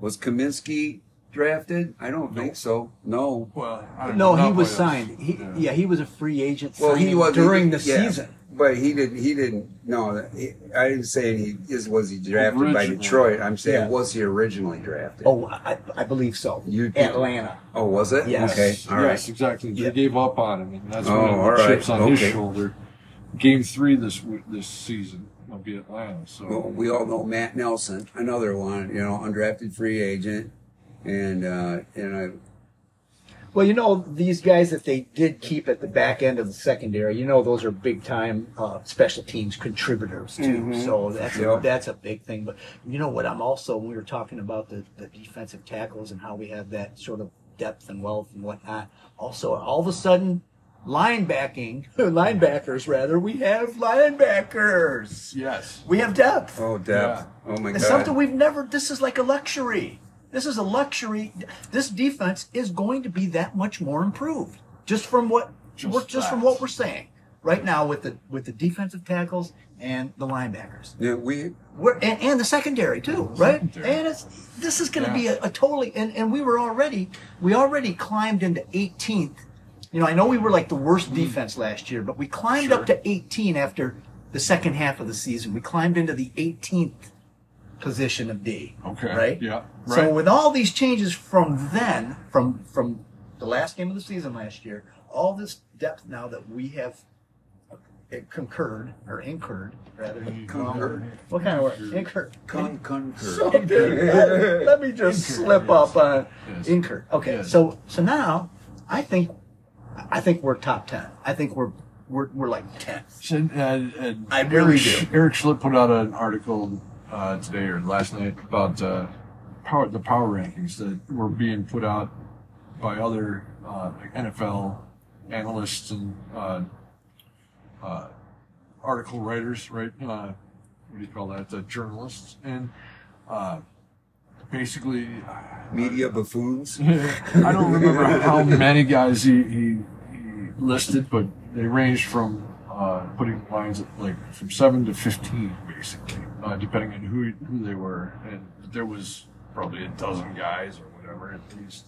was Cominsky drafted? I don't think so. No. well, I don't no, know, he was signed. He, yeah. he was a free agent. Well, he was during the yeah, season. But he didn't. He didn't. No, he, I didn't say he is. Was he drafted by Originally. Detroit? I'm saying Yeah. was he originally drafted? Oh, I, I believe so. You- Atlanta. Oh, was it? Yes. Okay. All right. yes, exactly. They Yeah. gave up on him, and that's Oh, when all the right. chips on his Okay. shoulder. Game three this w- this season will be Atlanta. So Well, we all know Matt Nelson, another one. You know, undrafted free agent, and uh, and I. Well, you know, these guys that they did keep at the back end of the secondary, you know, those are big time uh, special teams contributors too. So that's Yep. a, that's a big thing. But you know what? I'm also when we were talking about the, the defensive tackles and how we have that sort of depth and wealth and whatnot. Also, all of a sudden, linebacking *laughs* linebackers rather, we have linebackers. yes, We have depth. Oh, depth. Oh my It's God. something we've never. This is like a luxury. This is a luxury. This defense is going to be that much more improved, just from what Just we're, just from what we're saying right now with the with the defensive tackles and the linebackers. yeah, we. We're, and, and the secondary too, right? Secondary. And it's this is going to Yeah. be a, a totally and, and we were already we already climbed into 18th. You know, I know we were like the worst Hmm. defense last year, but we climbed up to 18 after the second half of the season. We climbed into the 18th position of D. Okay. Right. Yeah, So with all these changes from then, from from the last game of the season last year, all this depth now that we have uh, concurred or incurred rather Concurred. what kind of word? Incurred. Con- concur. So, let, let me just slip up on Yes. incurred. Okay, Yes. so so now I think I think we're top ten. I think we're we're we're like ten. So, uh, uh, I really Eric, do. Erik Schlitt put out an article uh, today or last night about uh, power the power rankings that were being put out by other uh, like NFL analysts and uh, uh, article writers, right? Uh, what do you call that? Uh, journalists and uh, basically. Media buffoons. *laughs* I don't remember how many guys he, he, he listed, but they ranged from uh, putting lines at like from seven to fifteen, basically, uh, depending on who who they were. And there was probably a dozen guys or whatever at least.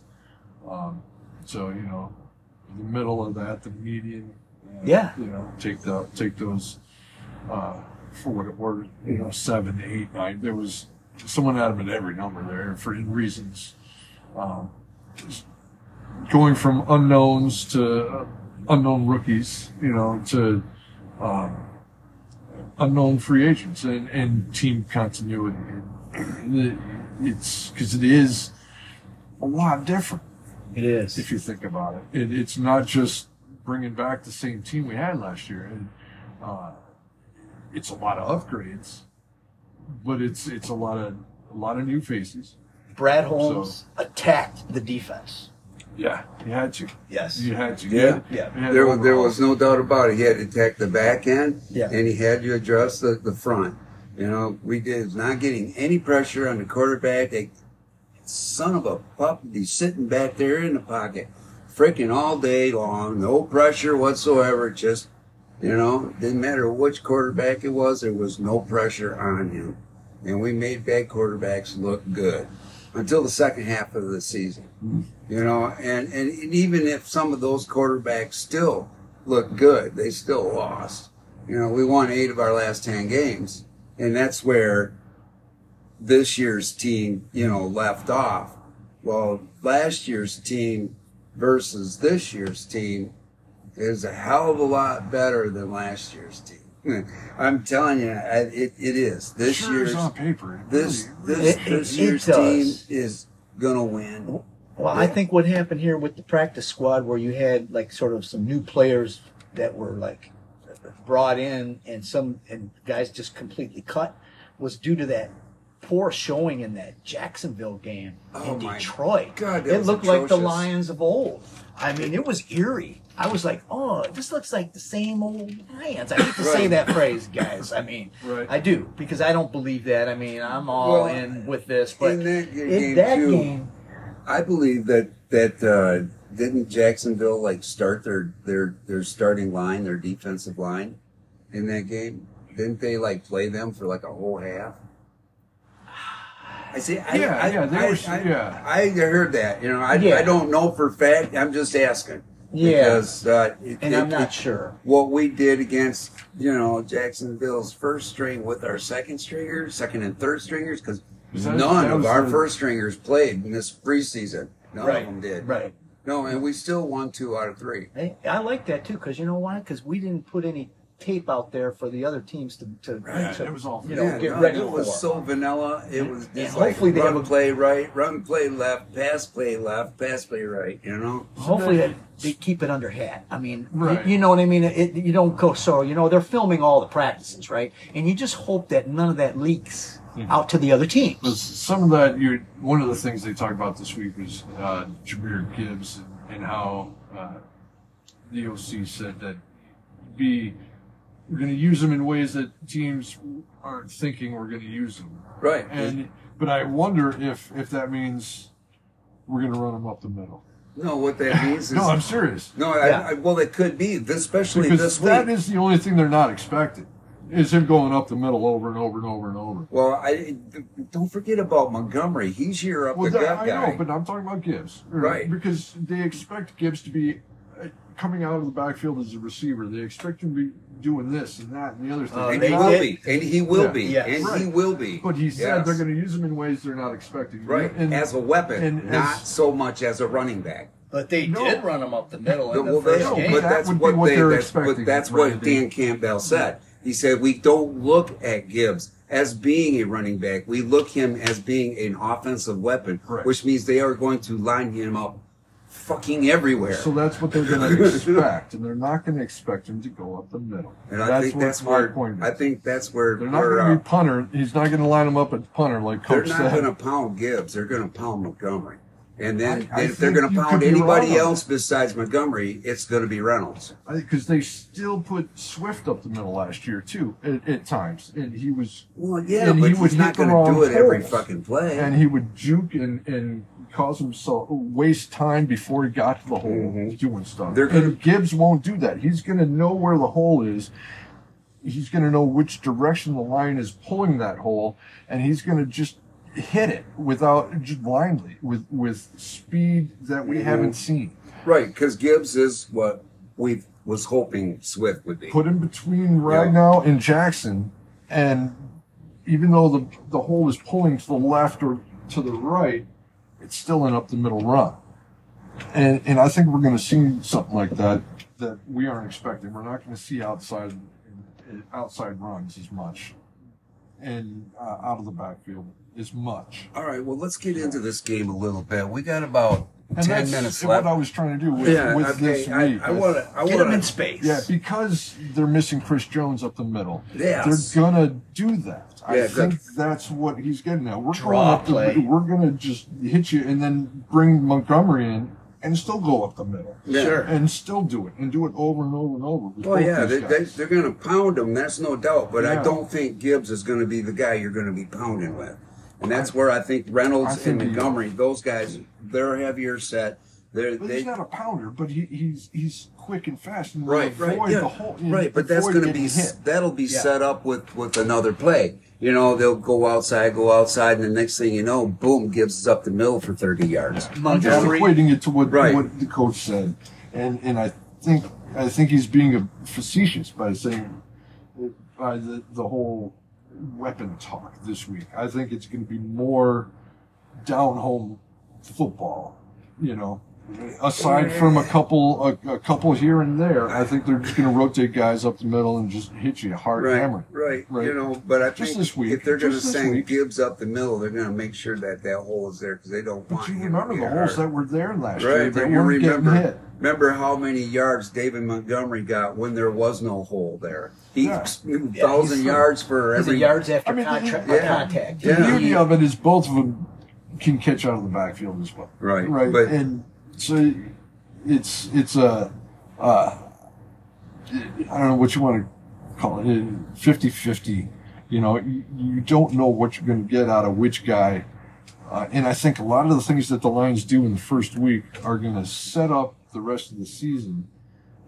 Um, so you know, in the middle of that, the median. uh, Yeah. You know, take the take those uh, for what it were. You know, seven, eight, nine. There was someone had them at every number there for reasons um, going from unknowns to uh, unknown rookies, you know, to um, unknown free agents and, and team continuity. And it's because it is a lot different It is. if you think about it. it. It's not just bringing back the same team we had last year. And, uh, it's a lot of upgrades, but it's it's a lot of a lot of new faces. Brad Holmes attacked the defense. Yeah, he had to. Yes. You had to. Yeah. You had- Yeah. There, was- there was no doubt about it. He had to attack the back end, Yeah. and he had to address the, the front. You know, we did not getting any pressure on the quarterback. They, son of a pup, he's sitting back there in the pocket, freaking all day long, no pressure whatsoever. Just, you know, didn't matter which quarterback it was, there was no pressure on him, and we made bad quarterbacks look good until the second half of the season. Hmm. You know, and, and even if some of those quarterbacks still look good, they still lost. You know, we won eight of our last 10 games. And that's where this year's team, you know, left off. Well, last year's team versus this year's team is a hell of a lot better than last year's team. *laughs* I'm telling you, I- it, it is. This sure year's is on paper. This this It- this it year's team is gonna win. Well, I think what happened here with the practice squad, where you had like sort of some new players that were like brought in, and some and guys just completely cut, was due to that poor showing in that Jacksonville game Oh in Detroit. God, it looked like the. Lions of old. I mean, it was eerie. I was like, oh, this looks like the same old Lions. I hate to say that phrase, guys. I mean, Right. I do because I don't believe that. I mean, I'm all Well, in with this, but in that g- in game, that too, game, I believe that that uh, didn't Jacksonville like start their their their starting line, their defensive line, in that game. Didn't they like play them for like a whole half? I see. I, Yeah, I, yeah, they I, were- I, yeah. I heard that. You know, I, Yeah. I don't know for fact. I'm just asking. Yeah. Because uh, it, and it- I'm not it- sure. what we did against you know Jacksonville's first string with our second stringers, second and third stringers, because none of our the- first stringers played in this preseason. None Right, of them did. Right. No, and we still won two out of three. Hey, I like that too because you know why? Because we didn't put any tape out there for the other teams to, to, Yeah, to it was all- you know yeah, get no, ready it was for. so vanilla. It was Yeah, just like hopefully they run have a- play right, run play left, pass play left, pass play right. You know. Hopefully they, they keep it under hat. I mean, you- Right. you, know what I mean. It, you don't go so. You know they're filming all the practices, right? And you just hope that none of that leaks out to the other teams. some of that you one of the things they talked about this week was uh, Jahmyr Gibbs and, and how uh, the OC said that be we're going to use them in ways that teams aren't thinking we're going to use them. Right. And but I wonder if if that means we're going to run them up the middle. no, what that *laughs* means is No, I'm serious. no. I, Yeah. I, well, it could be, especially Because this week. is the only thing they're not expecting is him going up the middle over and over and over and over. Well, I don't forget about Montgomery. He's your up Well, the that, gut I guy. know, but I'm talking about Gibbs, Right. Because they expect Gibbs to be coming out of the backfield as a receiver. They expect him to be doing this and that and the other thing. Uh, and they he will be, and he will Yeah. be, Yes. and he will be. But he said Yes. they're going to use him in ways they're not expecting. right And, as a weapon, and not as- so much as a running back. But they No. did run him up the middle in the Well, they first don't, game. but that's would be what, what they. they're That's, but expecting, that's what Randy. Dan Campbell said. He said we don't look at Gibbs as being a running back. We look him as being an offensive weapon, Correct. which means they are going to line him up, fucking everywhere. so that's what they're going *laughs* to expect, and they're not going to expect him to go up the middle. and I think that's my where point is. I think that's where they're not going to uh, be punter. He's not going to line him up at punter like Coach They're not going to pound Gibbs. They're going to pound Montgomery. And then I- I if they're going to pound anybody else besides Montgomery, it's going to be Reynolds. because they still put Swift up the middle last year too at, at times, and he was Well, yeah, And but he he's not going to do it every fucking play. and he would juke and, and cause himself waste time before he got to the hole Mhm. doing stuff. They're gonna- and Gibbs won't do that. He's going to know where the hole is. He's going to know which direction the line is pulling that hole, and he's going to just hit it without just blindly with with speed that we Mhm. haven't seen. right, because Gibbs is what we was hoping Swift would be. Put him between Ragnow and Jackson, and even though the the hole is pulling to the left or to the right, it's still an up the middle run. And and I think we're going to see something like that that we aren't expecting. We're not going to see outside outside runs as much, and uh, out of the backfield as much. All right, well, let's get into this game a little bit. We got about And ten that's minutes what. I was trying to do with, yeah, with okay. this week. I want to. I Get them in space. Yeah, because they're missing Chris Jones up the middle. Yes. They're gonna do that. I Yeah, good. think that's what he's getting at. We're Draw going up the, play. We're gonna just hit you and then bring Montgomery in and still go up the middle Yeah. Sure. and still do it and do it over and over and over. with oh, Well, yeah, They, they, they're going to pound him. That's no doubt. But I don't think Gibbs is going to be the guy you're going to be pounding with. And that's where I think Reynolds I think and Montgomery, those guys, they're heavier set. They're, But they, he's not a pounder, but he, he's he's quick and fast and right, avoid right, yeah, the whole right. But that's going to be hit. that'll be Yeah. set up with with another play. You know, they'll go outside, go outside, and the next thing you know, boom, gives us up the middle for thirty yards. I'm just equating it to what Right. what the coach said, and and I think I think he's being a facetious by saying by the the whole weapon talk this week. I think it's going to be more down home football, you know. Aside from a couple, a, a couple here and there, I think they're just going to rotate guys up the middle and just hit you hard Right, hammer. right, Right. You know, but I Just think this week, if they're going to just this send week. Gibbs up the middle, they're going to make sure that that hole is there because they don't want But you him to remember the holes hurt. that were there last year Right, that but you weren't getting remember hit. remember how many yards David Montgomery got when there was no hole there. He Yeah. thousand he's- yards for He's every yards after I mean, contract, yeah. contact. The Yeah. beauty of it is both of them can catch out of the backfield as well. Right, Right. but- and so it's it's a uh, I don't know what you want to call it 50-50. You know, you, you don't know what you're going to get out of which guy. Uh, and I think a lot of the things that the Lions do in the first week are going to set up the rest of the season.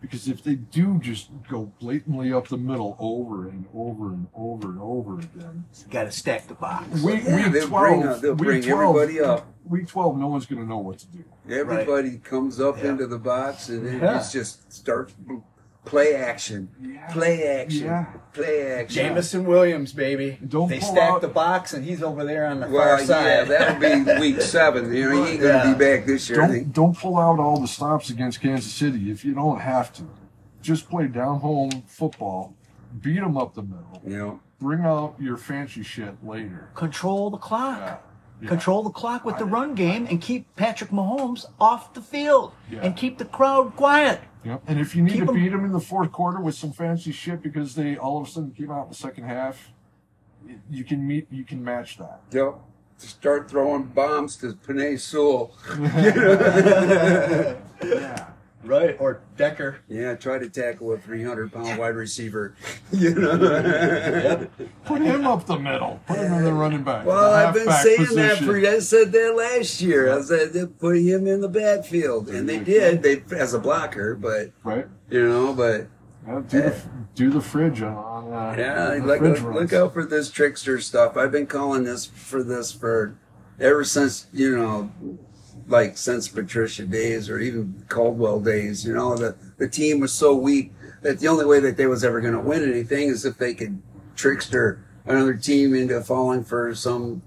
Because if they do just go blatantly up the middle over and over and over and over again, Got to stack the box. Week, Yeah, week they'll 12, bring up- they'll week bring 12, everybody up. Week 12, no one's going to know what to do. everybody comes up Yeah. into the box and it Yeah. it's just starts play action, Yeah. play action, Yeah. play action. Jameson Williams, baby. Don't they pull stack out- the box, and he's over there on the Well, far yeah, side. that'll be *laughs* week seven. You know, he ain't gonna Yeah. be back this year. Don't don't pull out all the stops against Kansas City if you don't have to. Just play down home football, beat them up the middle, You know, bring out your fancy shit later. Control the clock. Yeah. Yeah. Control the clock with the run game and keep Patrick Mahomes off the field Yeah. and keep the crowd quiet. Yep. And if you need Keep to 'em- beat them in the fourth quarter with some fancy shit because they all of a sudden came out in the second half, you can meet you can match that. Yep. Start throwing bombs to Penei Sewell. *laughs* *laughs* Yeah. Right. Or Decker. Yeah, try to tackle a 300 pound wide receiver. *laughs* You know. Put him up the middle. Put him in the running back. Well, I've been halfback saying that position. for I said that last year. I said they put him in the backfield, and they did. They as a blocker, but right. you know, but Yeah, do, the, do the fridge on. on uh, yeah, on the look, fridge look, runs. out for this trickster stuff. I've been calling this for this for ever since you know, like since Patricia days or even Caldwell days. You know, the the team was so weak that the only way that they was ever going to win anything is if they could trickster another team into falling for some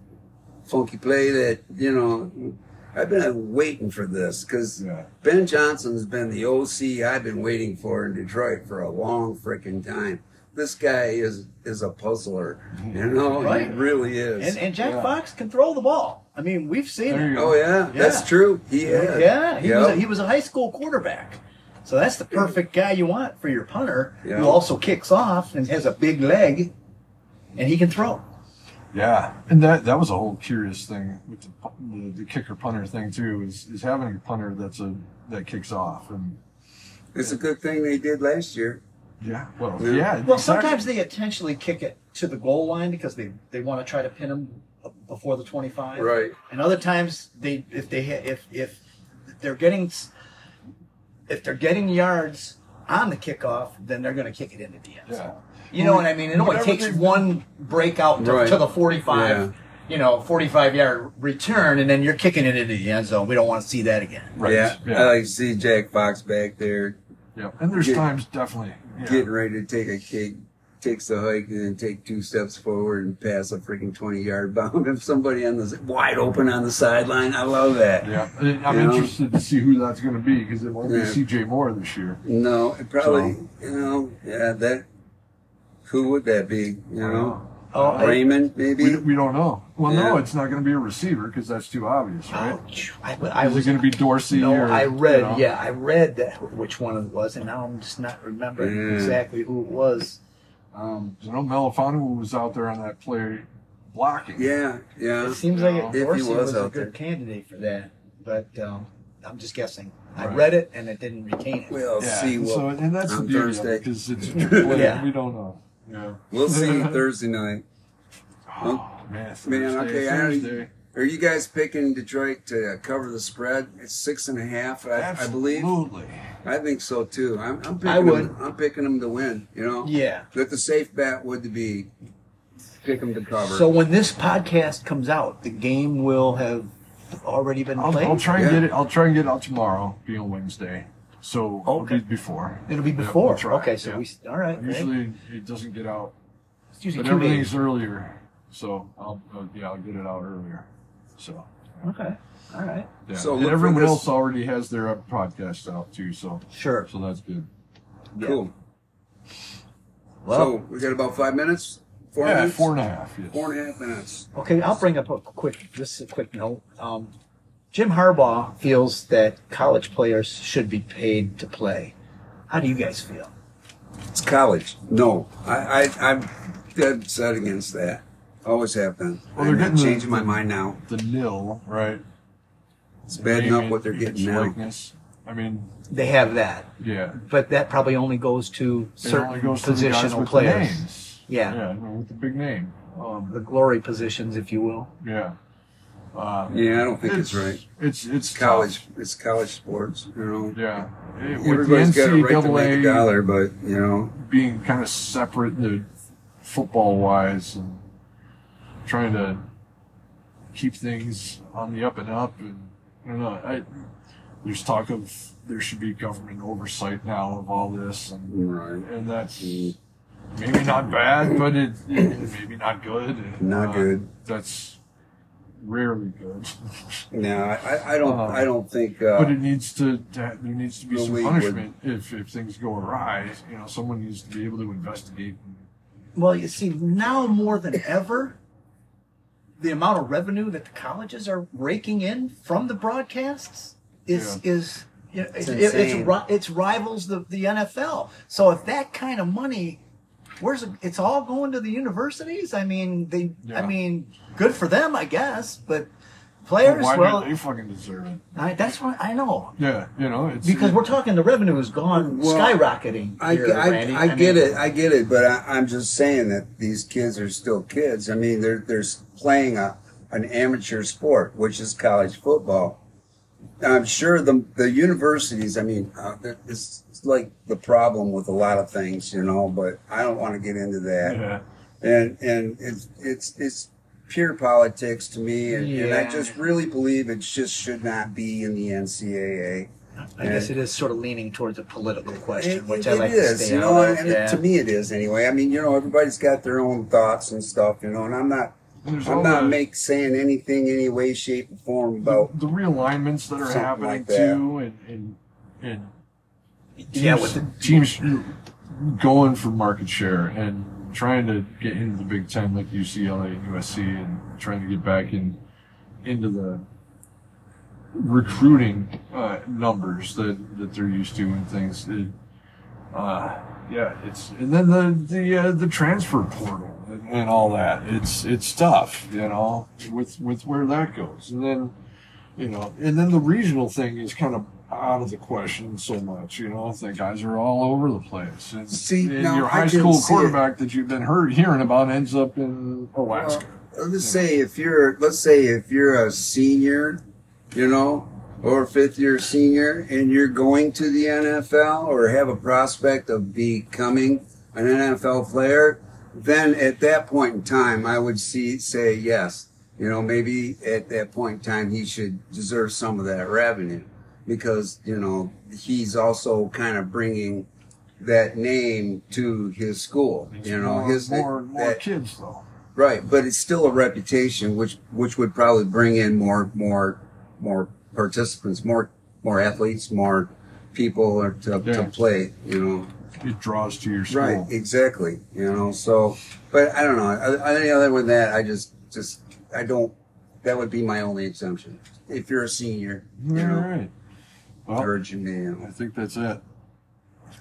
funky play that you know. I've been waiting for this because Yeah. Ben Johnson's been the OC I've been waiting for in Detroit for a long freaking time. This guy is is a puzzler, mm-hmm. you know. Right. He really is. And, and Jack Yeah. Fox can throw the ball. I mean, we've seen There it. oh yeah, Yeah. that's true. He is. Yeah, he, was a, he was a high school quarterback. So that's the perfect mm. guy you want for your punter, Yeah. who also kicks off and has a big leg, and he can throw. Yeah, and that that was a whole curious thing with the, the, the kicker punter thing too. Is is having a punter that's a that kicks off and It's a good thing they did last year. yeah, well Yeah. yeah. Well, exactly. sometimes they intentionally kick it to the goal line because they, they want to try to pin him before the 25. Right. And other times they if they ha- if if they're getting if they're getting yards on the kickoff, then they're going to kick it into the end Yeah. zone. You know what I mean? It only takes one breakout to, Right. to the 45, Yeah. you know, 45 yard return, and then you're kicking it into the end zone. We don't want to see that again. Right. Yeah. Yeah. I like to see Jack Fox back there yeah. And there's Get- times definitely yeah. getting ready to take a kick, takes the hike and then take two steps forward and pass a freaking 20 yard *laughs* bomb. If somebody on the wide open on the sideline, I love that. Yeah, And I'm You know? interested to see who that's going to be because it won't Yeah. be C.J. Moore this year. No, it probably, you know, yeah, that, who would that be? You know? Oh, I- Raymond, maybe? We, we don't know. Well, no, it's not going to be a receiver because that's too obvious, right? Oh, I, I Is was it going to be Dorsey? No, or, I read. you know? Yeah, I read that which one it was, and now I'm just not remembering Yeah. exactly who it was. Um, I know Melifonwu was out there on that play blocking. yeah, yeah. it seems like If it, he Dorsey was was, a good there. candidate for that, but um, I'm just guessing. I read it and it didn't retain it. We'll Yeah, see. so and that's the on beauty Thursday. because it's a *laughs* triple Yeah. We don't know. Yeah. we'll see Thursday night. Oh man, Thursday, Man, okay, I already- Thursday. Are you guys picking Detroit to cover the spread? It's six and a half, I, I believe. Absolutely. I think so too. I'm, I'm picking I would. Them, I'm picking them to win. You know. Yeah. That the safe bet would be pick them to cover. So when this podcast comes out, the game will have already been I'll, played. I'll try and Yeah. get it. I'll try and get it out tomorrow, being on Wednesday. So it'll be before. It'll be Yeah, before. we'll okay, so yeah. we all right. great. Usually it doesn't get out, it's usually but two everything's days. earlier. So I'll uh, yeah I'll get it out earlier. So Okay, all right, yeah, So and look for everyone this- else already has their uh, podcast out too. So sure. so that's good. Yeah. cool. Well, so we got about five minutes. Four yeah, minutes. four and a half. Yes. Four and a half minutes. okay, I'll bring up a quick. This is a quick note. Um, Jim Harbaugh feels that college players should be paid to play. How do you guys feel? It's college. No, I, I I'm dead set against that. Always have been. Well, they're I'm not getting the- changing my mind now. The nil, right? It's bad Name, what they're getting now. likeness. I mean, They have that, yeah. but that probably only goes to certain only goes to the guys positional with players. the names. Yeah. Yeah, with the big name. Um, The glory positions, if you will. yeah. Uh, Yeah, I don't think it's, right. It's it's College. tough. It's college sports. You know. Yeah. It- with Everybody's the got a right to make a dollar, but you know, being kind of separate the football wise and trying to keep things on the up and up and I don't know. I, there's talk of there should be government oversight now of all this and right? and that's maybe not bad, but it, it maybe not good. Uh, Not good. That's rarely good. No, I, I don't. Uh, I don't think. Uh, but it needs to, to there needs to be The some league punishment if, if things go awry. You know, someone needs to be able to investigate. Well, you see, now more than ever, the amount of revenue that the colleges are raking in from the broadcasts is is you know, It's it, it's it's rivals the, the NFL. So if that kind of money, where's it, it's all going to the universities? I mean, they. I mean, good for them, I guess. But players, Why well, do they fucking deserve it? I, that's what I know. Yeah, you know, it's Because we're talking, the revenue has gone Well, skyrocketing. I, here, I, Randy. I get mean, it. I get it. But I, I'm just saying that these kids are still kids. I mean, they're they're playing a an amateur sport, which is college football. I'm sure the the universities. I mean, uh, it's, it's like the problem with a lot of things, you know. But I don't want to get into that. yeah, and and it's it's it's pure politics to me, and, and I just really believe it just should not be in the NCAA. I guess it is sort of leaning towards a political question, It, which it- I like it to stay you know, of. and yeah. it, to me it is anyway. I mean, you know, everybody's got their own thoughts and stuff, you know, and I'm not there's I'm not the, make saying anything any way, shape, or form about the realignments that are happening like that. too, and and and Yeah, with the- teams going for market share and trying to get into the Big Ten like UCLA and USC, and trying to get back in into the recruiting uh, numbers that, that they're used to and things. It, uh, yeah, it's and then the the uh, the transfer portal and, and all that. It's it's tough, you know, with with where that goes, and then you know, and then the regional thing is kind of out of the question so much. You know, the guys are all over the place. And, See, and now, your high school quarterback that you've been heard hearing about ends up in Alaska. let's say if you're let's say if you're a senior, you know, or fifth year senior and you're going to the NFL or have a prospect of becoming an NFL player, then at that point in time I would see say yes. You know, maybe at that point in time he should deserve some of that revenue because, you know, he's also kind of bringing that name to his school. It's you know, more, his more, more that- kids though. Right, but it's still a reputation, which which would probably bring in more more more participants, more more athletes, more people to, Yeah. to play. You know, It draws to your school. right? Exactly. You know, so but I don't know. Other than that, I just just I don't. That would be my only exemption. If you're a senior, you All know, right. Well, or a. I think that's it.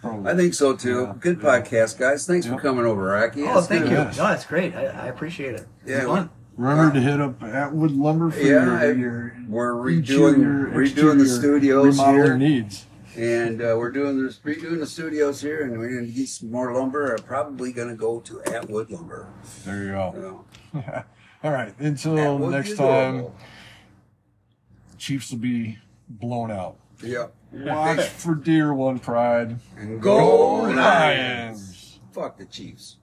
Probably- I think so too. Yeah. Good Yeah. podcast, guys. Thanks Yeah. for coming over, Rocky. Oh, That's thank good. you. Yes. No, that's great. I, I appreciate it. Yeah, Fun. Remember to hit up Atwood Lumber for Yeah, your, I- your We're interior, redoing redoing the studios here, needs. and uh, we're doing the redoing the studios here, and we're gonna get some more lumber. I'm probably gonna go to Atwood Lumber. There you go. So, *laughs* All right. Until Atwood next time. Chiefs will be blown out. Yep. Watch for Deer One Pride. And Go go Lions! Fuck the Chiefs.